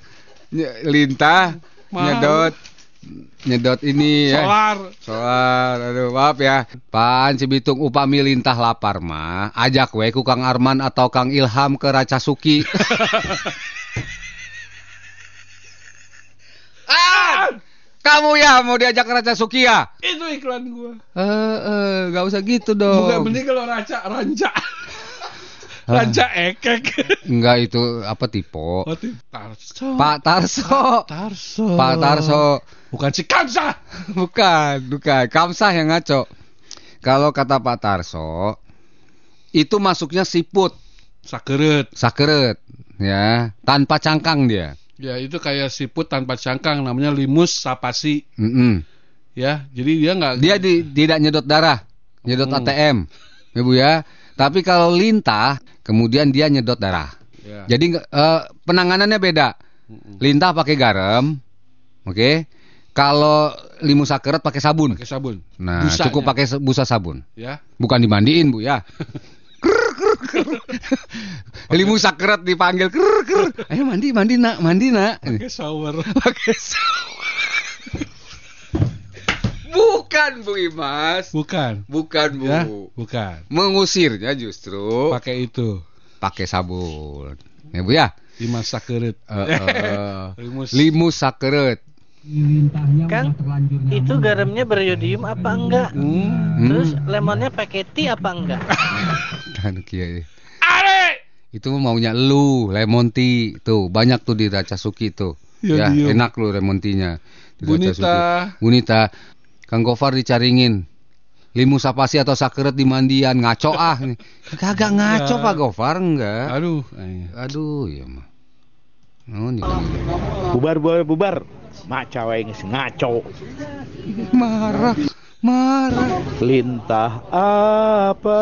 S3: lintah
S2: Mau.
S3: nyedot nyedot ini ya.
S2: Solar.
S3: Solar. Aduh, maaf ya. Pan Cibitung upami lintah lapar mah, ajak we ku Kang Arman atau Kang Ilham ke Racasuki. ah! Kamu ya mau diajak ke Racasuki ya?
S2: Itu iklan gua.
S3: Eh, eh, gak usah gitu dong.
S2: Bukan mending kalau raca ranca.
S3: Ah.
S2: ranca ekek.
S3: Enggak itu apa tipe?
S2: Oh, Tarso.
S3: Pak Tarso.
S2: Tarso.
S3: Pak Tarso.
S2: Bukan si Kamsa.
S3: Bukan, bukan. Kamsah yang ngaco. Kalau kata Pak Tarso, itu masuknya siput,
S2: Sakeret.
S3: sakeret, ya, tanpa cangkang dia.
S2: Ya itu kayak siput tanpa cangkang namanya limus sapasi
S3: Mm-mm.
S2: ya. Jadi dia nggak
S3: Dia di- tidak nyedot darah. nyedot
S2: Hmm.
S3: ATM, ya Bu ya. Tapi kalau lintah, kemudian dia nyedot darah.
S2: Ya.
S3: Jadi eh, penanganannya beda. Lintah pakai garam, oke. Kalau limu sakeret pakai sabun.
S2: Pakai sabun.
S3: Nah,
S2: Busanya.
S3: cukup pakai busa sabun.
S2: Ya.
S3: Bukan dimandiin, Bu ya. limu sakeret dipanggil ker ker. Ayo mandi, mandi nak, mandi nak.
S2: Pakai shower.
S3: Pakai sabun. Bukan Bu Imas.
S2: Bukan.
S3: Bukan Bu.
S2: Ya, bukan.
S3: Mengusirnya justru
S2: Pakai itu.
S3: pakai sabun. Ya Bu ya.
S2: Dimas sakerit.
S3: Eh, eh,
S2: Limus.
S3: limus sakeret.
S8: Kang, itu garamnya beriodium apa enggak?
S2: Hmm.
S8: Terus lemonnya pakai tea apa enggak?
S3: Kan kiai. Itu maunya lu, lemon tea tuh banyak tuh di Racasuki tuh.
S2: Ya,
S3: Ya,
S2: diem.
S3: enak lu lemon tea-nya. di
S2: Bunita.
S3: Bunita. Kang Gofar dicaringin. Limu sapasi atau sakeret di mandian ngaco ah nih. Kagak ngaco
S2: Ya.
S3: Pak Gofar enggak.
S2: Aduh.
S3: Aduh ya mah. Oh,
S7: Bubar bubar bubar. Mak geus ngaco.
S3: marah, marah.
S7: Lintah apa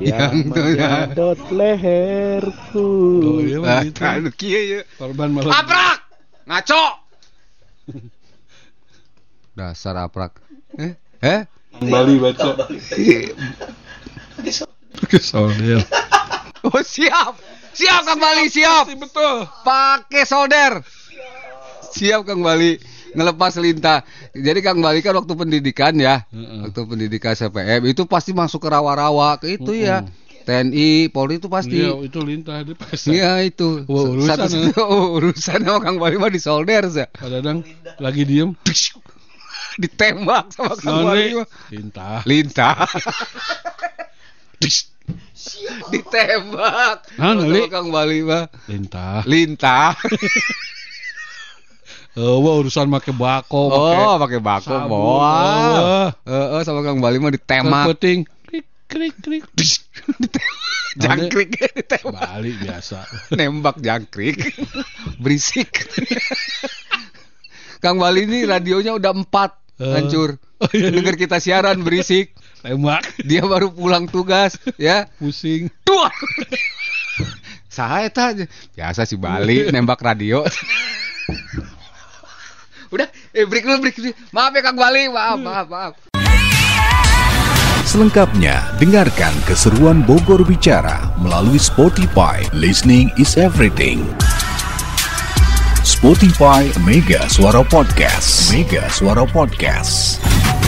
S7: yang
S3: Yang tuh ya.
S7: leherku?
S2: Oh, iya,
S3: Ah,
S2: begitu.
S3: anu kieu ya.
S2: Korban malam.
S3: Aprak! Ngaco! Dasar aprak. Eh? Eh?
S2: Kembali baca. Pakai solder.
S3: Oh siap! Siap Kang Bali, siap!
S2: Betul.
S3: Pakai solder. Siap Kang Bali. Ngelepas lintah. Jadi Kang Bali kan waktu pendidikan ya.
S2: Heeh.
S3: Waktu pendidikan CPM itu pasti masuk ke rawa-rawa ke itu ya. TNI, Polri itu pasti.
S2: Iya, itu lintah di pasar.
S3: Iya itu.
S2: Wah, urusan,
S3: Satu,
S2: ya.
S3: oh, urusan sama Kang Bali mah di solder ya.
S2: Kadang lagi diem.
S3: Ditembak sama Kang
S2: Noni.
S3: Bali mah.
S2: Lintah.
S3: Lintah. Ditembak.
S2: Nah.
S3: Sama Kang Bali mah.
S2: Lintah.
S3: Lintah.
S2: Oh, wah, urusan make bako,
S3: Oh, pakai bako
S2: sabun,
S3: bawa.
S2: oh.
S3: Heeh, sama Kang Bali mah ditembak.
S2: peting. Krik krik krik.
S3: Jangkrik ditembak.
S2: Bali biasa.
S3: Nembak jangkrik. Berisik. Kang Bali ini radionya udah empat
S2: Eh.
S3: hancur.
S2: Oh, iya.
S3: Dengar kita siaran berisik.
S2: Tembak.
S3: Dia baru pulang tugas, ya.
S2: Pusing.
S3: Dua. Saya tanya, biasa si Bali nembak radio. Udah, eh break dulu, break dulu. Maaf ya Kang Bali, maaf, maaf, maaf.
S1: Selengkapnya, dengarkan keseruan Bogor Bicara melalui Spotify. Listening is everything. Spotify Mega Suara Podcast. Mega Suara Podcast.